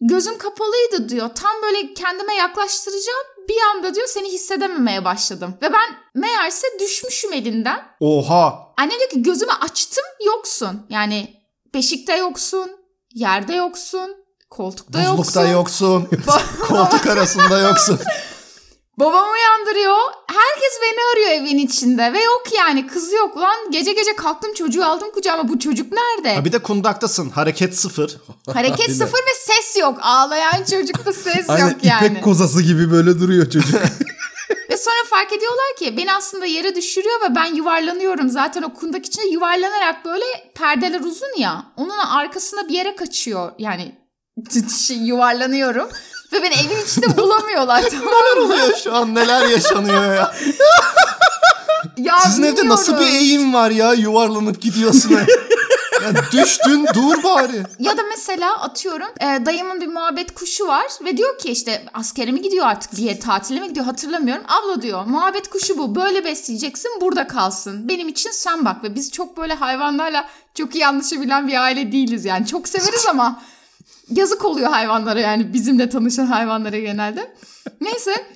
gözüm kapalıydı diyor. Tam böyle kendime yaklaştıracağım. Bir anda diyor seni hissedememeye başladım. Ve ben meğerse düşmüşüm elinden. Oha. Anne diyor ki gözümü açtım yoksun. Yani beşikte yoksun, yerde yoksun, koltukta Buzlukta yoksun. yoksun. Koltuk arasında yoksun. Babam uyandırıyor. Herkes beni arıyor evin içinde ve yok yani kız yok lan. Gece gece kalktım çocuğu aldım kucağıma. Bu çocuk nerede? Ha bir de kundaktasın. Hareket sıfır. Hareket sıfır ve ses yok. Ağlayan çocukta ses Aynen yok yani. ipek kozası gibi böyle duruyor çocuk. Ve sonra fark ediyorlar ki beni aslında yere düşürüyor ve ben yuvarlanıyorum. Zaten o kundak içinde yuvarlanarak böyle perdeler uzun ya. Onun arkasına bir yere kaçıyor. Yani şey, yuvarlanıyorum. Ve beni evin içinde bulamıyorlar tamam Neler mı? oluyor şu an? Neler yaşanıyor ya? Ya Sizin evde nasıl bir bilmiyorum. eğim var ya? Yuvarlanıp gidiyorsun. Düştün dur bari. Ya da mesela atıyorum e, dayımın bir muhabbet kuşu var ve diyor ki işte askere mi gidiyor artık yere tatile mi gidiyor hatırlamıyorum. Abla diyor muhabbet kuşu bu böyle besleyeceksin burada kalsın. Benim için sen bak ve biz çok böyle hayvanlarla çok iyi anlaşabilen bir aile değiliz yani. Çok severiz ama yazık oluyor hayvanlara yani bizimle tanışan hayvanlara genelde. Neyse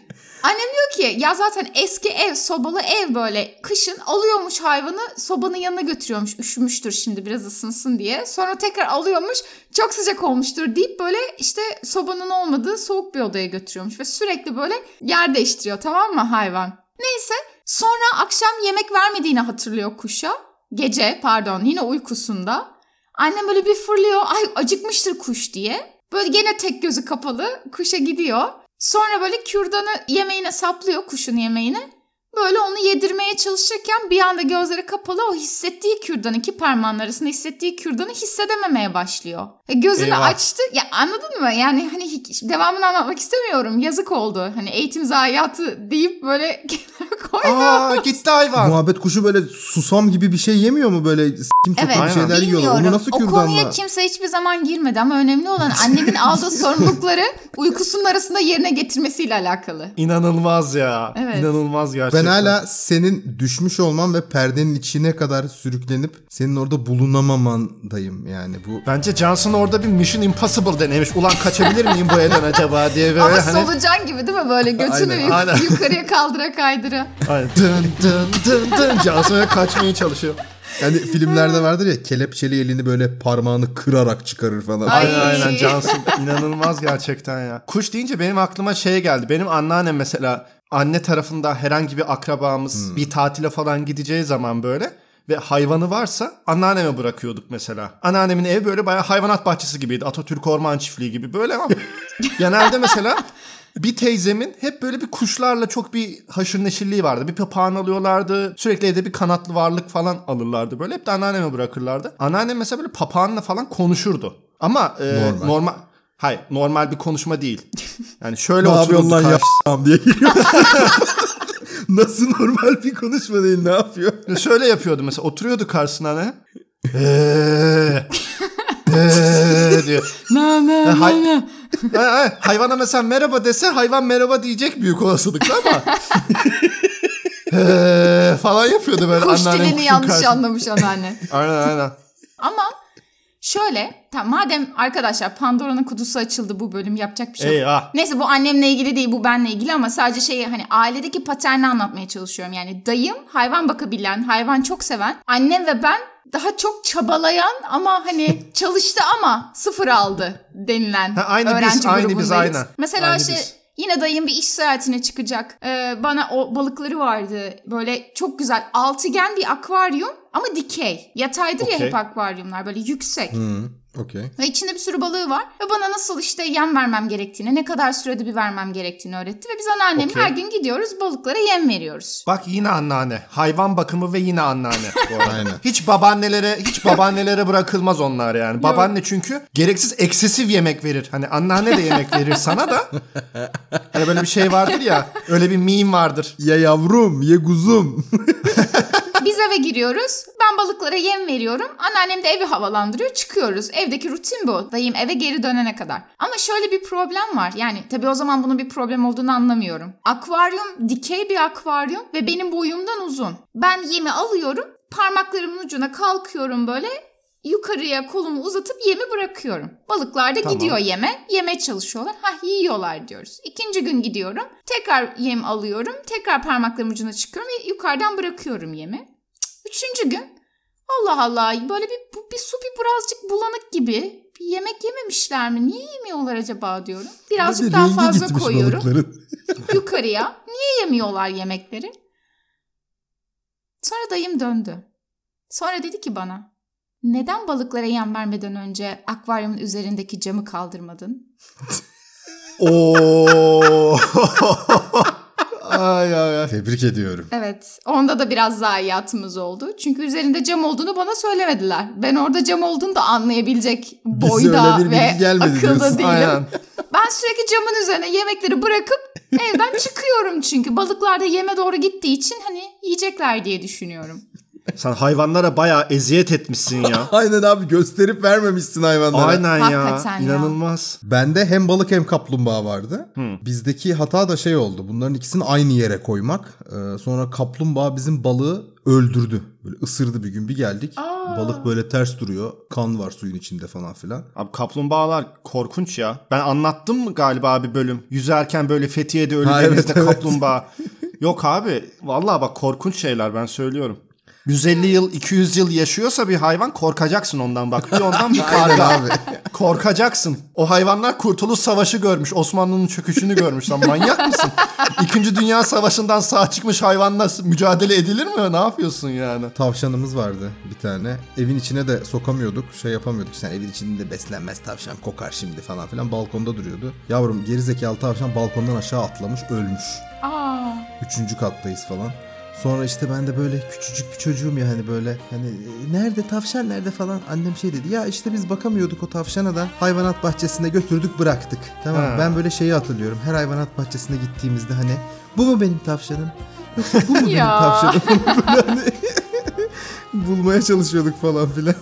Annem diyor ki ya zaten eski ev sobalı ev böyle kışın alıyormuş hayvanı sobanın yanına götürüyormuş üşümüştür şimdi biraz ısınsın diye. Sonra tekrar alıyormuş çok sıcak olmuştur deyip böyle işte sobanın olmadığı soğuk bir odaya götürüyormuş. Ve sürekli böyle yer değiştiriyor tamam mı hayvan. Neyse sonra akşam yemek vermediğini hatırlıyor kuşa. Gece pardon yine uykusunda. Annem böyle bir fırlıyor ay acıkmıştır kuş diye. Böyle gene tek gözü kapalı kuşa gidiyor. Sonra böyle kürdanı yemeğine saplıyor kuşun yemeğine. Böyle onu yedirmeye çalışırken bir anda gözleri kapalı o hissettiği kürdan iki parmağın arasında hissettiği kürdanı hissedememeye başlıyor. E gözünü Eyvah. açtı. Ya anladın mı? Yani hani hiç- devamını anlatmak istemiyorum. Yazık oldu. Hani eğitim zayiatı deyip böyle kenara koydu. Aa gitti hayvan. Muhabbet kuşu böyle susam gibi bir şey yemiyor mu böyle s**kim Evet, bir şeyler yiyorlar. Onu nasıl O kürdanla? konuya kimse hiçbir zaman girmedi ama önemli olan annemin aldığı sorumlulukları uykusunun arasında yerine getirmesiyle alakalı. İnanılmaz ya. Evet. İnanılmaz gerçekten. Ben hala senin düşmüş olman ve perdenin içine kadar sürüklenip senin orada bulunamamandayım yani bu. Bence Johnson orada bir Mission Impossible denemiş. Ulan kaçabilir miyim bu evden acaba diye böyle Ama hani. solucan gibi değil mi böyle götünü Aynen, yuk- aynen. yukarıya kaldıra kaydıra. Aynen. Dın dın dın dın. Johnson öyle kaçmaya çalışıyor. Hani filmlerde vardır ya kelepçeli elini böyle parmağını kırarak çıkarır falan. Ay. Aynen aynen Johnson. İnanılmaz gerçekten ya. Kuş deyince benim aklıma şey geldi. Benim anneannem mesela anne tarafında herhangi bir akrabamız bir tatile falan gideceği zaman böyle ve hayvanı varsa anneanneme bırakıyorduk mesela. Anneannemin evi böyle bayağı hayvanat bahçesi gibiydi. Atatürk Orman Çiftliği gibi böyle ama genelde mesela bir teyzemin hep böyle bir kuşlarla çok bir haşır neşirliği vardı. Bir papağan alıyorlardı. Sürekli evde bir kanatlı varlık falan alırlardı. Böyle hep de anneanneme bırakırlardı. Anneannem mesela böyle papağanla falan konuşurdu. Ama e, Normal. normal. Hayır normal bir konuşma değil. Yani şöyle lan karşı- ya diye giriyor. Nasıl normal bir konuşma değil ne yapıyor? Şöyle yapıyordu mesela oturuyordu karşısına ne? Eee diyor. Na na Ha, ha, hayvana mesela merhaba dese hayvan merhaba diyecek büyük olasılıkla ama eee falan yapıyordu böyle Kuş anneannem dilini kuşun yanlış karşısında. anlamış anneanne. Aynen aynen. Ama şöyle tamam madem arkadaşlar Pandora'nın kutusu açıldı bu bölüm yapacak bir şey yok. Eyvah. Neyse bu annemle ilgili değil bu benle ilgili ama sadece şeyi hani ailedeki paterni anlatmaya çalışıyorum. Yani dayım hayvan bakabilen, hayvan çok seven. Annem ve ben daha çok çabalayan ama hani çalıştı ama sıfır aldı denilen Ha, aynı biz, öğrenci aynı biz, grubundayız. aynen. Mesela Aynı işte biz. yine dayım bir iş seyahatine çıkacak. Ee, bana o balıkları vardı. Böyle çok güzel altıgen bir akvaryum ama dikey. Yataydır ya Okey. hep akvaryumlar böyle yüksek. Hı, okey. Ve içinde bir sürü balığı var. Ve bana nasıl işte yem vermem gerektiğini, ne kadar sürede bir vermem gerektiğini öğretti. Ve biz anneannemle Okey. her gün gidiyoruz balıklara yem veriyoruz. Bak yine anneanne. Hayvan bakımı ve yine anneanne. Aynen. Hiç babaannelere hiç babaannelere bırakılmaz onlar yani. Babaanne çünkü gereksiz eksesif yemek verir. Hani anneanne de yemek verir sana da. Hani böyle bir şey vardır ya. Öyle bir meme vardır. Ye yavrum, ye kuzum. Biz eve giriyoruz. Ben balıklara yem veriyorum. Anneannem de evi havalandırıyor. Çıkıyoruz. Evdeki rutin bu. Dayım eve geri dönene kadar. Ama şöyle bir problem var. Yani tabii o zaman bunun bir problem olduğunu anlamıyorum. Akvaryum dikey bir akvaryum ve benim boyumdan uzun. Ben yemi alıyorum. Parmaklarımın ucuna kalkıyorum böyle. Yukarıya kolumu uzatıp yemi bırakıyorum. Balıklar da Tamam. gidiyor yeme. Yeme çalışıyorlar. Ha yiyorlar diyoruz. İkinci gün gidiyorum. Tekrar yem alıyorum. Tekrar parmaklarımın ucuna çıkıyorum ve yukarıdan bırakıyorum yemi. Üçüncü gün Allah Allah böyle bir, bir su bir birazcık bulanık gibi. Bir yemek yememişler mi? Niye yemiyorlar acaba diyorum. Birazcık Hadi daha fazla koyuyorum yukarıya. Niye yemiyorlar yemekleri? Sonra dayım döndü. Sonra dedi ki bana neden balıklara yem vermeden önce akvaryumun üzerindeki camı kaldırmadın? Oo. ay ay ay. Tebrik ediyorum. Evet, onda da biraz zayiatımız oldu. Çünkü üzerinde cam olduğunu bana söylemediler. Ben orada cam olduğunu da anlayabilecek boyda öyle bir ve akılda diyorsun. değilim. Aynen. Ben sürekli camın üzerine yemekleri bırakıp evden çıkıyorum çünkü. Balıklar da yeme doğru gittiği için hani yiyecekler diye düşünüyorum. Sen hayvanlara bayağı eziyet etmişsin ya. Aynen abi gösterip vermemişsin hayvanlara. Aynen ya. Hakikaten ya. İnanılmaz. Bende hem balık hem kaplumbağa vardı. Bizdeki hata da şey oldu. Bunların ikisini aynı yere koymak. Ee, sonra kaplumbağa bizim balığı öldürdü. Böyle ısırdı bir gün bir geldik. Aa. Balık böyle ters duruyor. Kan var suyun içinde falan filan. Abi kaplumbağalar korkunç ya. Ben anlattım mı galiba bir bölüm? Yüzerken böyle Fethiye'de ölü Ha, denizde evet, evet. kaplumbağa. Yok abi. Vallahi bak korkunç şeyler ben söylüyorum. 150 yıl 200 yıl yaşıyorsa bir hayvan korkacaksın ondan bak. Bir ondan bir karga. abi. Korkacaksın. O hayvanlar Kurtuluş Savaşı görmüş. Osmanlı'nın çöküşünü görmüş. Lan manyak mısın? İkinci Dünya Savaşı'ndan sağ çıkmış hayvanla mücadele edilir mi? Ne yapıyorsun yani? Tavşanımız vardı bir tane. Evin içine de sokamıyorduk. Şey yapamıyorduk. İşte evin içinde beslenmez tavşan kokar şimdi falan filan. Balkonda duruyordu. Yavrum gerizekalı tavşan balkondan aşağı atlamış ölmüş. Aa, Üçüncü kattayız falan. Sonra işte ben de böyle küçücük bir çocuğum ya hani böyle hani "E, nerede tavşan nerede? falan. Annem şey dedi ya işte biz bakamıyorduk o tavşana da hayvanat bahçesine götürdük bıraktık. Tamam Ha. ben böyle şeyi hatırlıyorum. Her hayvanat bahçesine gittiğimizde hani bu mu benim tavşanım? Yoksa bu mu benim tavşanım? Hani bulmaya çalışıyorduk falan filan.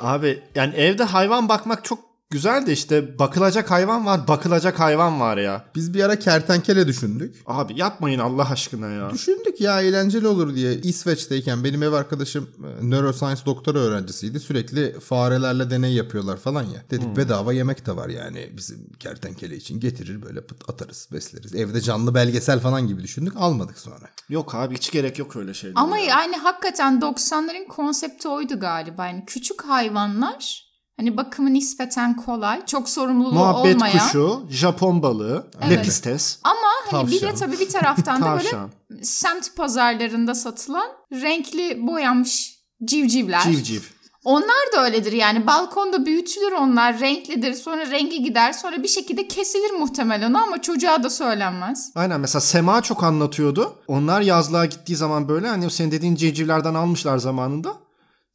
Abi yani evde hayvan bakmak çok güzel de işte bakılacak hayvan var, bakılacak hayvan var ya. Biz bir ara kertenkele düşündük. Abi yapmayın Allah aşkına ya. Düşündük ya eğlenceli olur diye İsveç'teyken benim ev arkadaşım e, neuroscience doktora öğrencisiydi. Sürekli farelerle deney yapıyorlar falan ya. Dedik bedava yemek de var yani bizim kertenkele için getirir böyle pıt atarız besleriz. Evde canlı belgesel falan gibi düşündük almadık sonra. Yok abi hiç gerek yok öyle şeyler. ama ya. yani hakikaten 90'ların konsepti oydu galiba. Yani küçük hayvanlar hani bakımı nispeten kolay, çok sorumluluğu Muhabbet olmayan. kuşu, Japon balığı, Evet. lepistes, Ama hani bir de Tavşan. tabii bir taraftan da böyle tavşan, semt pazarlarında satılan renkli boyanmış civcivler. civciv. Onlar da öyledir yani balkonda büyütülür onlar renklidir sonra rengi gider sonra bir şekilde kesilir muhtemelen ama çocuğa da söylenmez. Aynen mesela Sema çok anlatıyordu. Onlar yazlığa gittiği zaman böyle hani senin dediğin civcivlerden almışlar zamanında.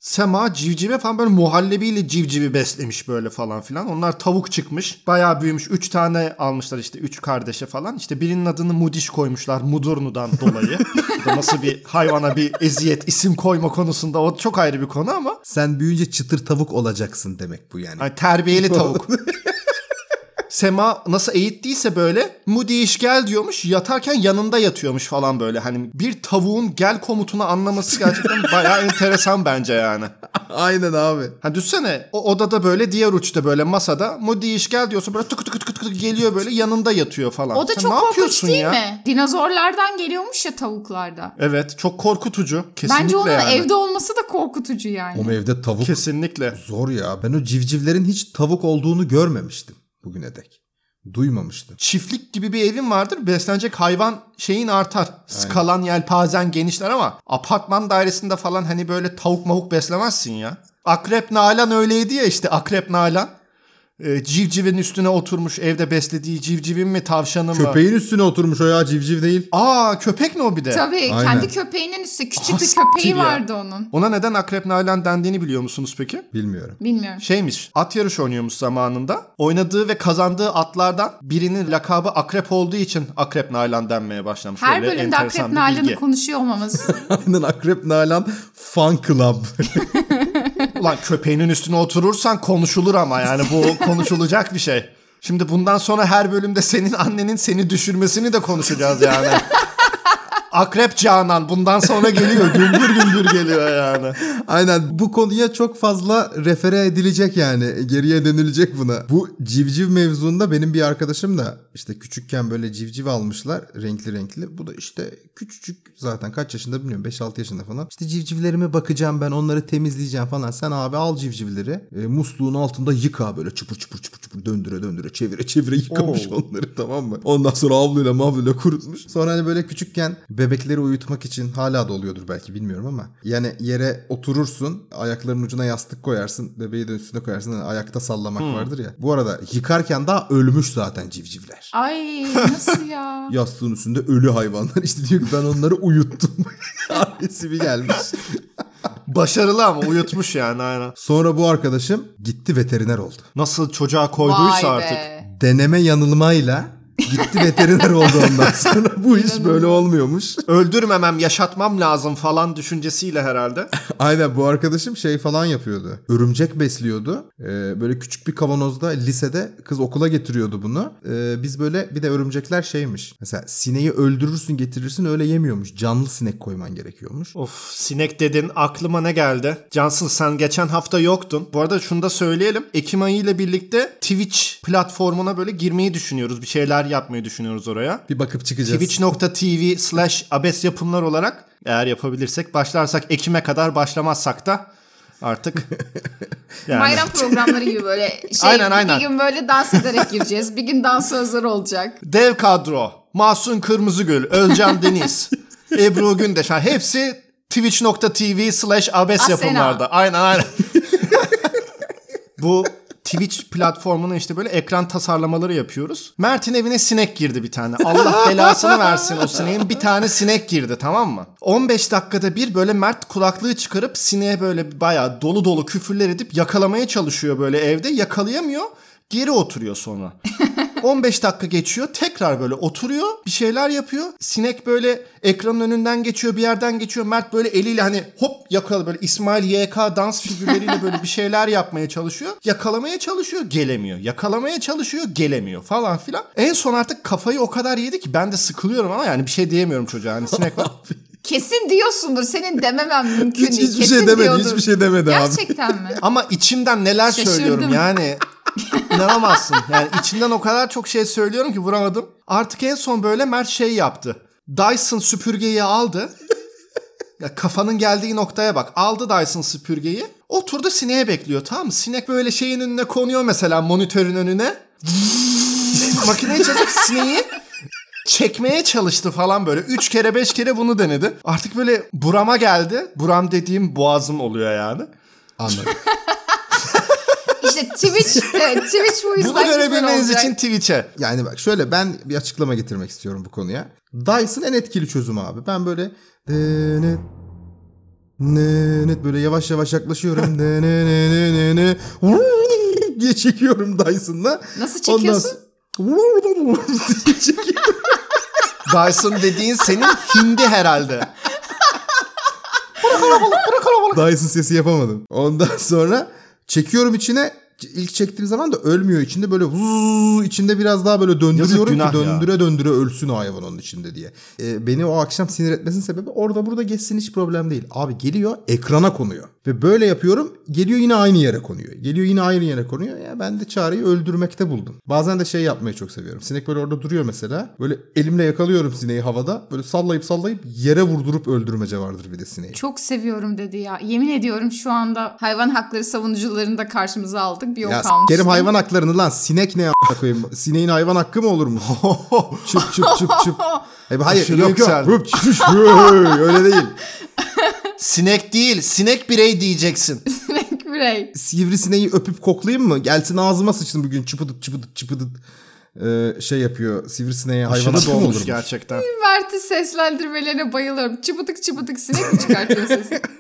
Sema civcive falan böyle muhallebiyle civcivi beslemiş böyle falan filan. Onlar tavuk çıkmış. Bayağı büyümüş. Üç tane almışlar işte. Üç kardeşe falan. İşte birinin adını Mudiş koymuşlar. Mudurnu'dan dolayı. Bu da nasıl bir hayvana bir eziyet isim koyma konusunda o çok ayrı bir konu ama. Sen büyüyünce çıtır tavuk olacaksın demek bu yani. Hani terbiyeli tavuk. Sema nasıl eğittiyse böyle Moody iş gel diyormuş yatarken yanında yatıyormuş falan böyle. Hani bir tavuğun gel komutunu anlaması gerçekten bayağı enteresan bence yani. Aynen abi. Ha düşsene o odada böyle diğer uçta böyle masada Moody iş gel diyorsa böyle tık tık tık tık tık geliyor böyle yanında yatıyor falan. O da Sen çok ne korkunç yapıyorsun değil ya? mi? Dinozorlardan geliyormuş ya tavuklarda. Evet çok korkutucu. Kesinlikle Bence onun yani. evde olması da korkutucu yani. O evde tavuk Kesinlikle. zor ya. Ben o civcivlerin hiç tavuk olduğunu görmemiştim bugüne dek. Duymamıştım. Çiftlik gibi bir evin vardır. Beslenecek hayvan şeyin artar. Skalan yelpazen genişler ama apartman dairesinde falan hani böyle tavuk mavuk beslemezsin ya. Akrep Nalan öyleydi ya işte Akrep Nalan. Ee, civcivin üstüne oturmuş evde beslediği civcivin mi tavşanı mı? Köpeğin üstüne oturmuş o ya civciv değil. Aa köpek mi o bir de? Tabii Aynen. kendi köpeğinin üstü küçük bir Hastir köpeği ya. vardı onun. Ona neden Akrep Nalan dendiğini biliyor musunuz peki? Bilmiyorum. Bilmiyorum. Şeymiş at yarışı oynuyormuş zamanında. Oynadığı ve kazandığı atlardan birinin lakabı Akrep olduğu için Akrep Nalan denmeye başlamış. Her Böyle bölümde Akrep bir Nalan'ı konuşuyor olmamız. Aynen Akrep Nalan Fan Club. Ulan köpeğinin üstüne oturursan konuşulur ama yani bu konuşulacak bir şey. Şimdi bundan sonra her bölümde senin annenin seni düşürmesini de konuşacağız yani. Akrep Canan bundan sonra geliyor. Gümbür gümbür geliyor yani. Aynen bu konuya çok fazla refere edilecek yani. Geriye dönülecek buna. Bu civciv mevzuunda benim bir arkadaşım da işte küçükken böyle civciv almışlar renkli renkli. Bu da işte küçücük zaten kaç yaşında bilmiyorum 5-6 yaşında falan. İşte civcivlerime bakacağım ben onları temizleyeceğim falan. Sen abi al civcivleri e, musluğun altında yıka böyle çıpır çıpır çıpır çıpır döndüre döndüre çevire çevire yıkamış Oo. onları tamam mı? Ondan sonra avluyla mavluyla kurutmuş. Sonra hani böyle küçükken bebekleri uyutmak için hala da oluyordur belki bilmiyorum ama yani yere oturursun ayaklarının ucuna yastık koyarsın bebeği de üstüne koyarsın hani ayakta sallamak vardır ya. Bu arada yıkarken daha ölmüş zaten civcivler. Ay nasıl ya? Yastığın üstünde ölü hayvanlar işte diyor ki ben onları uyuttum. Ailesi bir gelmiş. Başarılı ama uyutmuş yani aynen. Sonra bu arkadaşım gitti veteriner oldu. Nasıl çocuğa koyduysa Vay artık. be. Deneme yanılmayla gitti veteriner oldu ondan sonra. Bu iş böyle olmuyormuş. Öldürmemem, yaşatmam lazım falan düşüncesiyle herhalde. Aynen bu arkadaşım şey falan yapıyordu. Örümcek besliyordu. Ee, böyle küçük bir kavanozda lisede kız okula getiriyordu bunu. Ee, biz böyle bir de örümcekler şeymiş. Mesela sineği öldürürsün getirirsin öyle yemiyormuş. Canlı sinek koyman gerekiyormuş. Of sinek dedin aklıma ne geldi? Cansın sen geçen hafta yoktun. Bu arada şunu da söyleyelim. Ekim ayı ile birlikte Twitch platformuna böyle girmeyi düşünüyoruz. Bir şeyler yapmayı düşünüyoruz oraya. Bir bakıp çıkacağız. Twitch.tv slash abes yapımlar olarak eğer yapabilirsek başlarsak Ekim'e kadar başlamazsak da artık yani. Bayram programları gibi böyle şey Aynen, aynen. bir gün böyle dans ederek gireceğiz. Bir gün dansözler olacak. Dev kadro. Mahsun Kırmızıgül, Özcan Deniz, Ebru Gündeş. Ha, hepsi twitch.tv slash abes yapımlarda. Aynen aynen. Bu Twitch platformuna işte böyle ekran tasarlamaları yapıyoruz. Mert'in evine sinek girdi bir tane. Allah belasını versin o sineğin. Bir tane sinek girdi tamam mı? 15 dakikada bir böyle Mert kulaklığı çıkarıp sineğe böyle bayağı dolu dolu küfürler edip yakalamaya çalışıyor böyle evde. Yakalayamıyor. Geri oturuyor sonra. 15 dakika geçiyor. Tekrar böyle oturuyor. Bir şeyler yapıyor. Sinek böyle ekranın önünden geçiyor. Bir yerden geçiyor. Mert böyle eliyle hani hop yakaladı. Böyle İsmail YK dans figürleriyle böyle bir şeyler yapmaya çalışıyor. Yakalamaya çalışıyor. Gelemiyor. Yakalamaya çalışıyor. Gelemiyor falan filan. En son artık kafayı o kadar yedi ki ben de sıkılıyorum ama yani bir şey diyemiyorum çocuğa. Hani sinek var. Kesin diyorsundur. Senin dememem mümkün Hiç, değil. hiçbir Kesin şey demedi. diyordur. Hiçbir şey demedi abi. Gerçekten mi? Ama içimden neler Şaşırdım. söylüyorum yani. İnanamazsın. Yani içimden o kadar çok şey söylüyorum ki vuramadım. Artık en son böyle Mert şey yaptı. Dyson süpürgeyi aldı. Ya kafanın geldiği noktaya bak. Aldı Dyson süpürgeyi. Oturdu sineğe bekliyor tamam mı? Sinek böyle şeyin önüne konuyor mesela monitörün önüne. Makineyi çözüp sineği çekmeye çalıştı falan böyle. Üç kere beş kere bunu denedi. Artık böyle burama geldi. Buram dediğim boğazım oluyor yani. Anladım. İşte Twitch, evet, Twitch bu yüzden Bunu görebilmeniz için Twitch'e. Yani bak şöyle ben bir açıklama getirmek istiyorum bu konuya. Dyson en etkili çözüm abi. Ben böyle denet nenet böyle yavaş yavaş yaklaşıyorum. ne ne ne ne ne ne diye çekiyorum Dyson'la. Nasıl çekiyorsun? Ondan çekiyorum. Dyson dediğin senin hindi herhalde. Dyson sesi yapamadım. Ondan sonra çekiyorum içine ilk çektiğim zaman da ölmüyor içinde böyle vuz içinde biraz daha böyle döndürüyorum ki günah ya. döndüre döndüre ölsün o hayvan onun içinde diye. Ee, beni o akşam sinir etmesinin sebebi orada burada geçsin hiç problem değil. Abi geliyor ekrana konuyor. Ve böyle yapıyorum geliyor yine aynı yere konuyor. Geliyor yine aynı yere konuyor. Ya ben de çareyi öldürmekte buldum. Bazen de şey yapmayı çok seviyorum. Sinek böyle orada duruyor mesela. Böyle elimle yakalıyorum sineği havada. Böyle sallayıp sallayıp yere vurdurup öldürmece vardır bir de sineği. Çok seviyorum dedi ya. Yemin ediyorum şu anda hayvan hakları savunucularını da karşımıza aldık. Bir Ya almıştım. s**kerim hayvan haklarını lan sinek ne a**a koyayım? Sineğin hayvan hakkı mı olur mu? çıp çıp çıp çıp. E, hayır Aşırı yok yok. Öyle değil. Sinek değil, sinek birey diyeceksin. Sinek birey. Sivrisineği öpüp koklayayım mı? Gelsin ağzıma sıçsın bugün çıpıdıt çıpıdıt çıpıdıt. Ee, şey yapıyor sivrisineğe hayvan Aşırı hakkı mı olur dolmuş mu? gerçekten. Mert'i seslendirmelerine bayılıyorum. Çıbıdık çıbıdık sinek mi çıkartıyor sesi?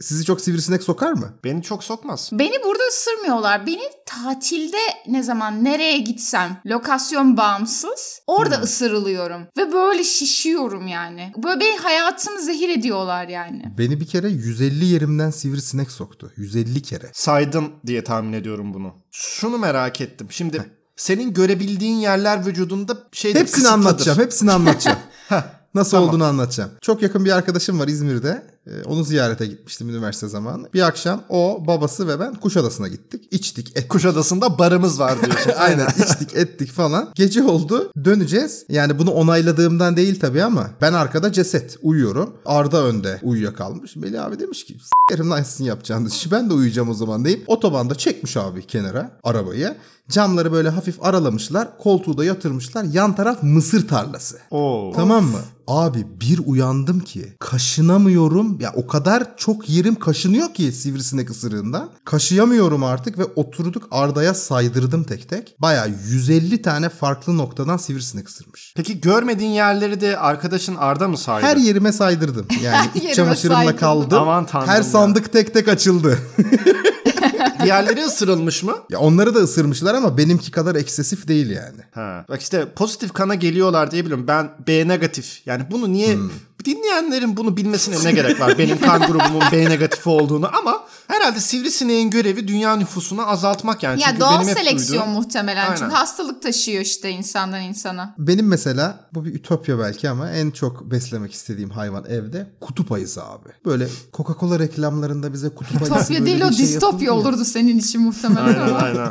Sizi çok sivrisinek sokar mı? Beni çok sokmaz. Beni burada ısırmıyorlar. Beni tatilde ne zaman nereye gitsem lokasyon bağımsız orada ısırılıyorum. Ve böyle şişiyorum yani. Böyle benim hayatımı zehir ediyorlar yani. Beni bir kere 150 yerimden sivrisinek soktu. 150 kere. Saydın diye tahmin ediyorum bunu. Şunu merak ettim. Şimdi senin görebildiğin yerler vücudunda şey Hepsini anlatacağım. Hepsini anlatacağım. Nasıl Tamam. olduğunu anlatacağım. Çok yakın bir arkadaşım var İzmir'de. Ee, Onu ziyarete gitmiştim üniversite zamanı. Bir akşam o, babası ve ben Kuşadası'na gittik. İçtik, ettik. Kuşadası'nda barımız var diyorsun. Aynen içtik ettik falan. Gece oldu döneceğiz. Yani bunu onayladığımdan değil tabii ama ben arkada ceset uyuyorum. Arda önde uyuyakalmış. Melih abi demiş ki s**erim lan sizin yapacağınız işi ben de uyuyacağım o zaman deyip otobanda çekmiş abi kenara arabayı. Camları böyle hafif aralamışlar. Koltuğu da yatırmışlar. Yan taraf mısır tarlası. Oo. Tamam mı? Abi bir uyandım ki kaşınamıyorum. Ya o kadar çok yerim kaşınıyor ki sivrisinek ısırığından. Kaşıyamıyorum artık ve oturduk Arda'ya saydırdım tek tek. Baya 150 tane farklı noktadan sivrisinek ısırmış. Peki görmediğin yerleri de arkadaşın Arda mı saydı? Her yerime saydırdım. Yani iç çamaşırımla saydırdım. kaldım. Aman tanrım Her ya. sandık tek tek açıldı. Diğerleri ısırılmış mı? ya onları da ısırmışlar ama benimki kadar eksesif değil yani. Ha. Bak işte pozitif kana geliyorlar diye biliyorum. Ben B negatif. Yani bunu niye Hmm. Dinleyenlerin bunu bilmesine ne gerek var? Benim kan grubumun B negatifi olduğunu ama herhalde sivrisineğin görevi dünya nüfusunu azaltmak yani. Ya Çünkü doğal benim seleksiyon duyduğum- muhtemelen. Aynen. Çünkü hastalık taşıyor işte insandan insana. Benim mesela bu bir ütopya belki ama en çok beslemek istediğim hayvan evde kutup ayısı abi. Böyle Coca-Cola reklamlarında bize kutup ayısı Ütopya değil o şey distopya olurdu senin için muhtemelen Aynen ama. aynen.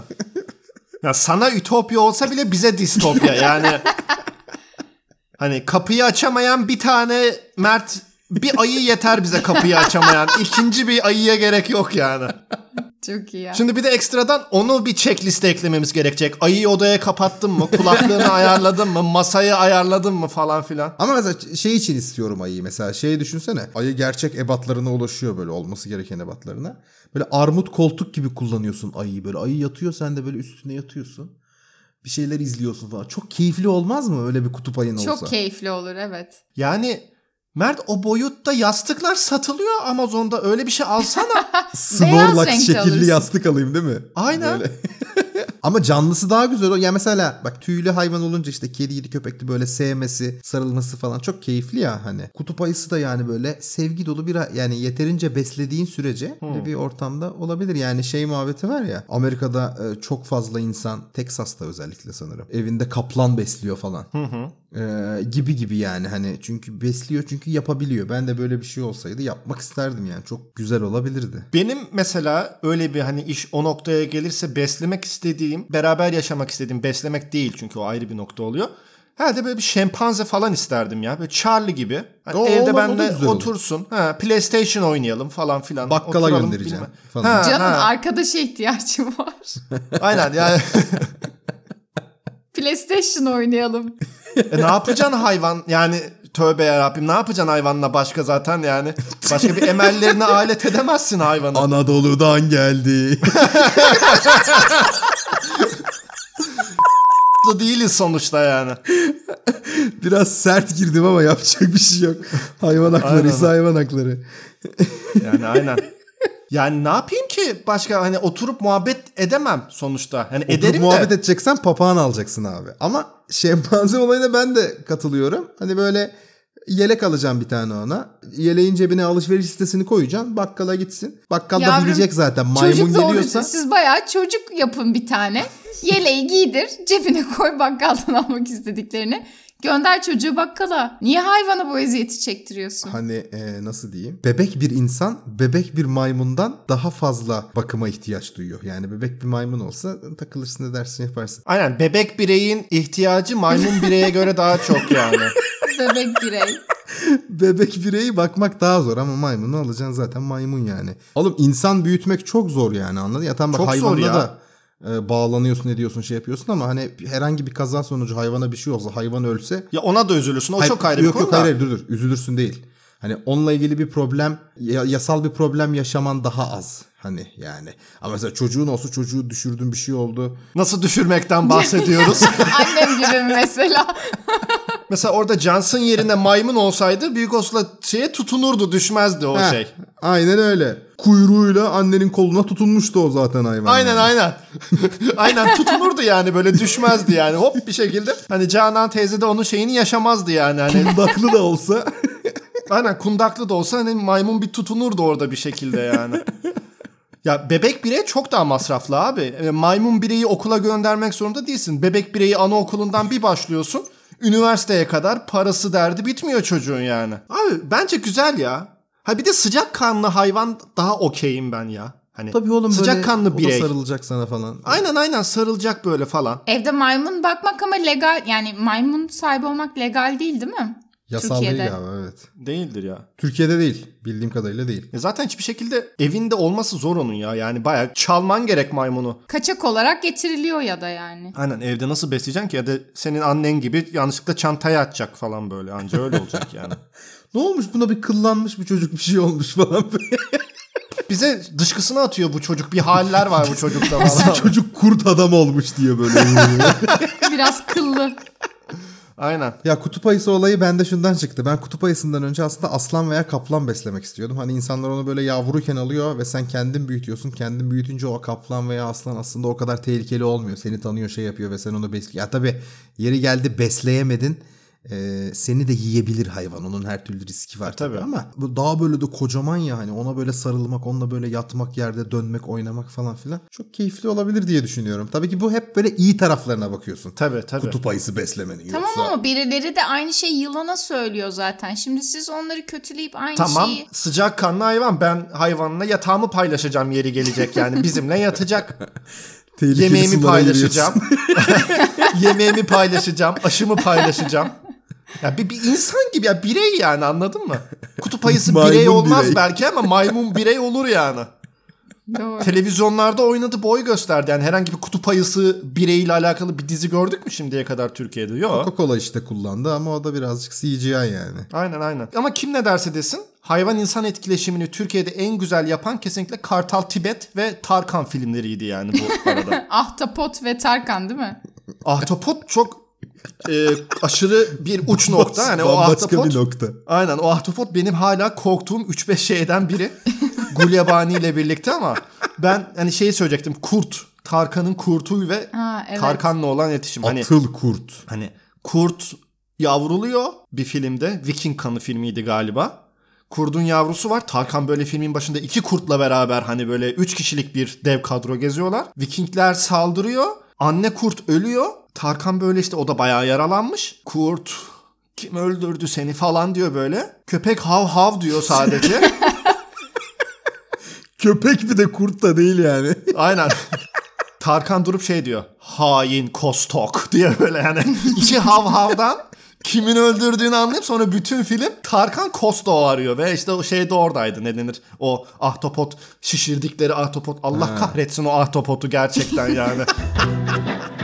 Ya sana ütopya olsa bile bize distopya yani. Hani kapıyı açamayan bir tane Mert bir ayı yeter bize kapıyı açamayan. İkinci bir ayıya gerek yok yani. Çok iyi ya. Şimdi bir de ekstradan onu bir checkliste eklememiz gerekecek. Ayıyı odaya kapattın mı? Kulaklığını ayarladın mı? Masayı ayarladın mı? Falan filan. Ama mesela şey için istiyorum ayıyı mesela. Şeyi düşünsene. Ayı gerçek ebatlarına ulaşıyor böyle olması gereken ebatlarına. Böyle armut koltuk gibi kullanıyorsun ayıyı böyle. Ayı yatıyor sen de böyle üstüne yatıyorsun. Bir şeyler izliyorsun falan. Çok keyifli olmaz mı öyle bir kutup ayın olsa? Çok keyifli olur evet. Yani Mert o boyutta yastıklar satılıyor Amazon'da. Öyle bir şey alsana. Snorlax şekilli alırsın. yastık alayım değil mi? Aynen. Böyle. Ama canlısı daha güzel. o. Ya mesela bak tüylü hayvan olunca işte kediydi köpekli böyle sevmesi, sarılması falan çok keyifli ya hani. Kutup ayısı da yani böyle sevgi dolu bir yani yeterince beslediğin sürece böyle bir ortamda olabilir. Yani şey muhabbeti var ya Amerika'da e, çok fazla insan Teksas'ta özellikle sanırım evinde kaplan besliyor falan. Ee, gibi gibi yani hani çünkü besliyor çünkü yapabiliyor. Ben de böyle bir şey olsaydı yapmak isterdim yani. Çok güzel olabilirdi. Benim mesela öyle bir hani iş o noktaya gelirse beslemek istediğim, beraber yaşamak istediğim beslemek değil çünkü o ayrı bir nokta oluyor. Herhalde böyle bir şempanze falan isterdim ya. Böyle Charlie gibi. Hani O- evde olur. otursun. Ha, PlayStation oynayalım falan filan. Bakkala Oturalım, göndereceğim bilmem. falan. Ha, Can'ın ha. arkadaşa ihtiyacı var. Aynen yani. PlayStation oynayalım. E ne yapacaksın hayvan? Yani tövbe yarabbim ne yapacaksın hayvanla başka zaten yani. Başka bir emellerini alet edemezsin hayvanı. Anadolu'dan geldi. değiliz sonuçta yani. Biraz sert girdim ama yapacak bir şey yok. Hayvan hakları Aynen. ise hayvan hakları. Yani aynen. Yani ne yapayım ki başka hani oturup muhabbet edemem sonuçta. Hani Oturup ederim muhabbet de. edeceksen papağan alacaksın abi. Ama şempanze olayına ben de katılıyorum. Hani böyle Yelek alacağım bir tane ona. Yeleğin cebine alışveriş listesini koyacaksın. Bakkala gitsin. Bakkal da Yavrum, bilecek zaten. Maymun Çocuk geliyorsa. siz bayağı çocuk yapın bir tane. Yeleği giydir, cebine koy bakkaldan almak istediklerini. Gönder çocuğu bakkala. Niye hayvana bu eziyeti çektiriyorsun? Hani e, nasıl diyeyim? Bebek bir insan bebek bir maymundan daha fazla bakıma ihtiyaç duyuyor. Yani bebek bir maymun olsa takılırsın edersin yaparsın. Aynen bebek bireyin ihtiyacı maymun bireye göre daha çok yani. Bebek birey. Bebek bireyi bakmak daha zor ama maymunu alacaksın zaten maymun yani. Oğlum insan büyütmek çok zor yani anladın? Ya tamam bak Çok hayvanla ya. da e, bağlanıyorsun ediyorsun şey yapıyorsun ama hani herhangi bir kaza sonucu hayvana bir şey olsa hayvan ölse Ya ona da üzülürsün. O Hayır, çok ayrı bir yok, konu yok, da. hayır, hayır, dur dur üzülürsün değil. Hani onunla ilgili bir problem ya- yasal bir problem yaşaman daha az. Hani yani. Ama mesela çocuğun olsa çocuğu düşürdün bir şey oldu. Nasıl düşürmekten bahsediyoruz? Annem gibi mesela. Mesela orada Johnson yerine maymun olsaydı büyük olasılıkla şeye tutunurdu düşmezdi o Heh, şey. Aynen öyle. Kuyruğuyla annenin koluna tutunmuştu o zaten hayvan. Aynen yani. aynen. aynen tutunurdu yani böyle düşmezdi yani hop bir şekilde. Hani Canan teyze de onun şeyini yaşamazdı yani. Hani Kundaklı da olsa. aynen kundaklı da olsa hani maymun bir tutunurdu orada bir şekilde yani. Ya bebek birey çok daha masraflı abi. E, Maymun bireyi okula göndermek zorunda değilsin. Bebek bireyi anaokulundan bir başlıyorsun. Üniversiteye kadar parası derdi bitmiyor çocuğun yani. Abi bence güzel ya. Ha bir de sıcak kanlı hayvan daha okeyim ben ya. Hani Tabii oğlum sıcak böyle kanlı o da birey. sarılacak sana falan. Aynen aynen sarılacak böyle falan. Evde maymun bakmak ama legal yani maymun sahibi olmak legal değil değil mi? Yasal Türkiye'de. değil galiba evet. Değildir ya. Türkiye'de değil. Bildiğim kadarıyla değil. E zaten hiçbir şekilde evinde olması zor onun ya. Yani bayağı çalman gerek maymunu. Kaçak olarak getiriliyor ya da yani. Aynen evde nasıl besleyeceksin ki? Ya da senin annen gibi yanlışlıkla çantaya atacak falan böyle. Anca öyle olacak yani. Ne olmuş buna bir kıllanmış bir çocuk bir şey olmuş falan. Bize dışkısını atıyor bu çocuk. Bir haller var bu çocukta falan. çocuk kurt adam olmuş diye böyle. Biraz kıllı. Aynen. Ya kutup ayısı olayı bende şundan çıktı. Ben kutup ayısından önce aslında aslan veya kaplan beslemek istiyordum. Hani insanlar onu böyle yavruyken alıyor ve sen kendin büyütüyorsun. Kendin büyütünce o kaplan veya aslan aslında o kadar tehlikeli olmuyor. Seni tanıyor şey yapıyor ve sen onu besliyor. Ya tabii yeri geldi besleyemedin. Ee, seni de yiyebilir hayvan. Onun her türlü riski var tabii. tabii. Ama bu daha böyle de kocaman ya hani ona böyle sarılmak, onunla böyle yatmak, yerde dönmek, oynamak falan filan çok keyifli olabilir diye düşünüyorum. Tabii ki bu hep böyle iyi taraflarına bakıyorsun. Tabii tabii. Kutup ayısı beslemenin. Tamam Yoksa- ama birileri de aynı şeyi yılana söylüyor zaten. Şimdi siz onları kötüleyip aynı Tamam şeyi... sıcak kanlı hayvan. Ben hayvanla yatağımı paylaşacağım yeri gelecek yani. Bizimle yatacak. Tehlikeli Yemeğimi paylaşacağım. Yemeğimi paylaşacağım. Aşımı paylaşacağım. Ya bir, bir insan gibi ya birey yani anladın mı? Kutup ayısı birey olmaz birey. belki ama maymun birey olur yani. Doğru. Televizyonlarda oynadı boy gösterdi. Yani herhangi bir kutup ayısı bireyiyle alakalı bir dizi gördük mü şimdiye kadar Türkiye'de? Yok. Coca-Cola işte kullandı ama o da birazcık CGI yani. Aynen aynen. Ama kim ne derse desin hayvan insan etkileşimini Türkiye'de en güzel yapan kesinlikle Kartal Tibet ve Tarkan filmleriydi yani bu arada. Ahtapot ve Tarkan değil mi? Ahtapot çok e, aşırı bir uç nokta. Yani o ahtapot. bir nokta. Aynen o ahtapot benim hala korktuğum 3-5 şeyden biri. Gulyabani ile birlikte ama ben hani şeyi söyleyecektim. Kurt. Tarkan'ın kurtu ve Ha, evet. Tarkan'la olan iletişim. Hani Atıl kurt. Hani kurt yavruluyor bir filmde. Viking kanı filmiydi galiba. Kurdun yavrusu var. Tarkan böyle filmin başında iki kurtla beraber hani böyle üç kişilik bir dev kadro geziyorlar. Vikingler saldırıyor. Anne kurt ölüyor. Tarkan böyle işte o da bayağı yaralanmış. Kurt kim öldürdü seni falan diyor böyle. Köpek hav hav diyor sadece. Köpek bir de kurt da değil yani. Aynen. Tarkan durup şey diyor. Hain kostok diye böyle yani. İki hav havdan kimin öldürdüğünü anlayıp sonra bütün film Tarkan Kosto arıyor ve işte o şey de oradaydı ne denir? O ahtapot şişirdikleri ahtapot. Allah kahretsin o ahtapotu gerçekten yani.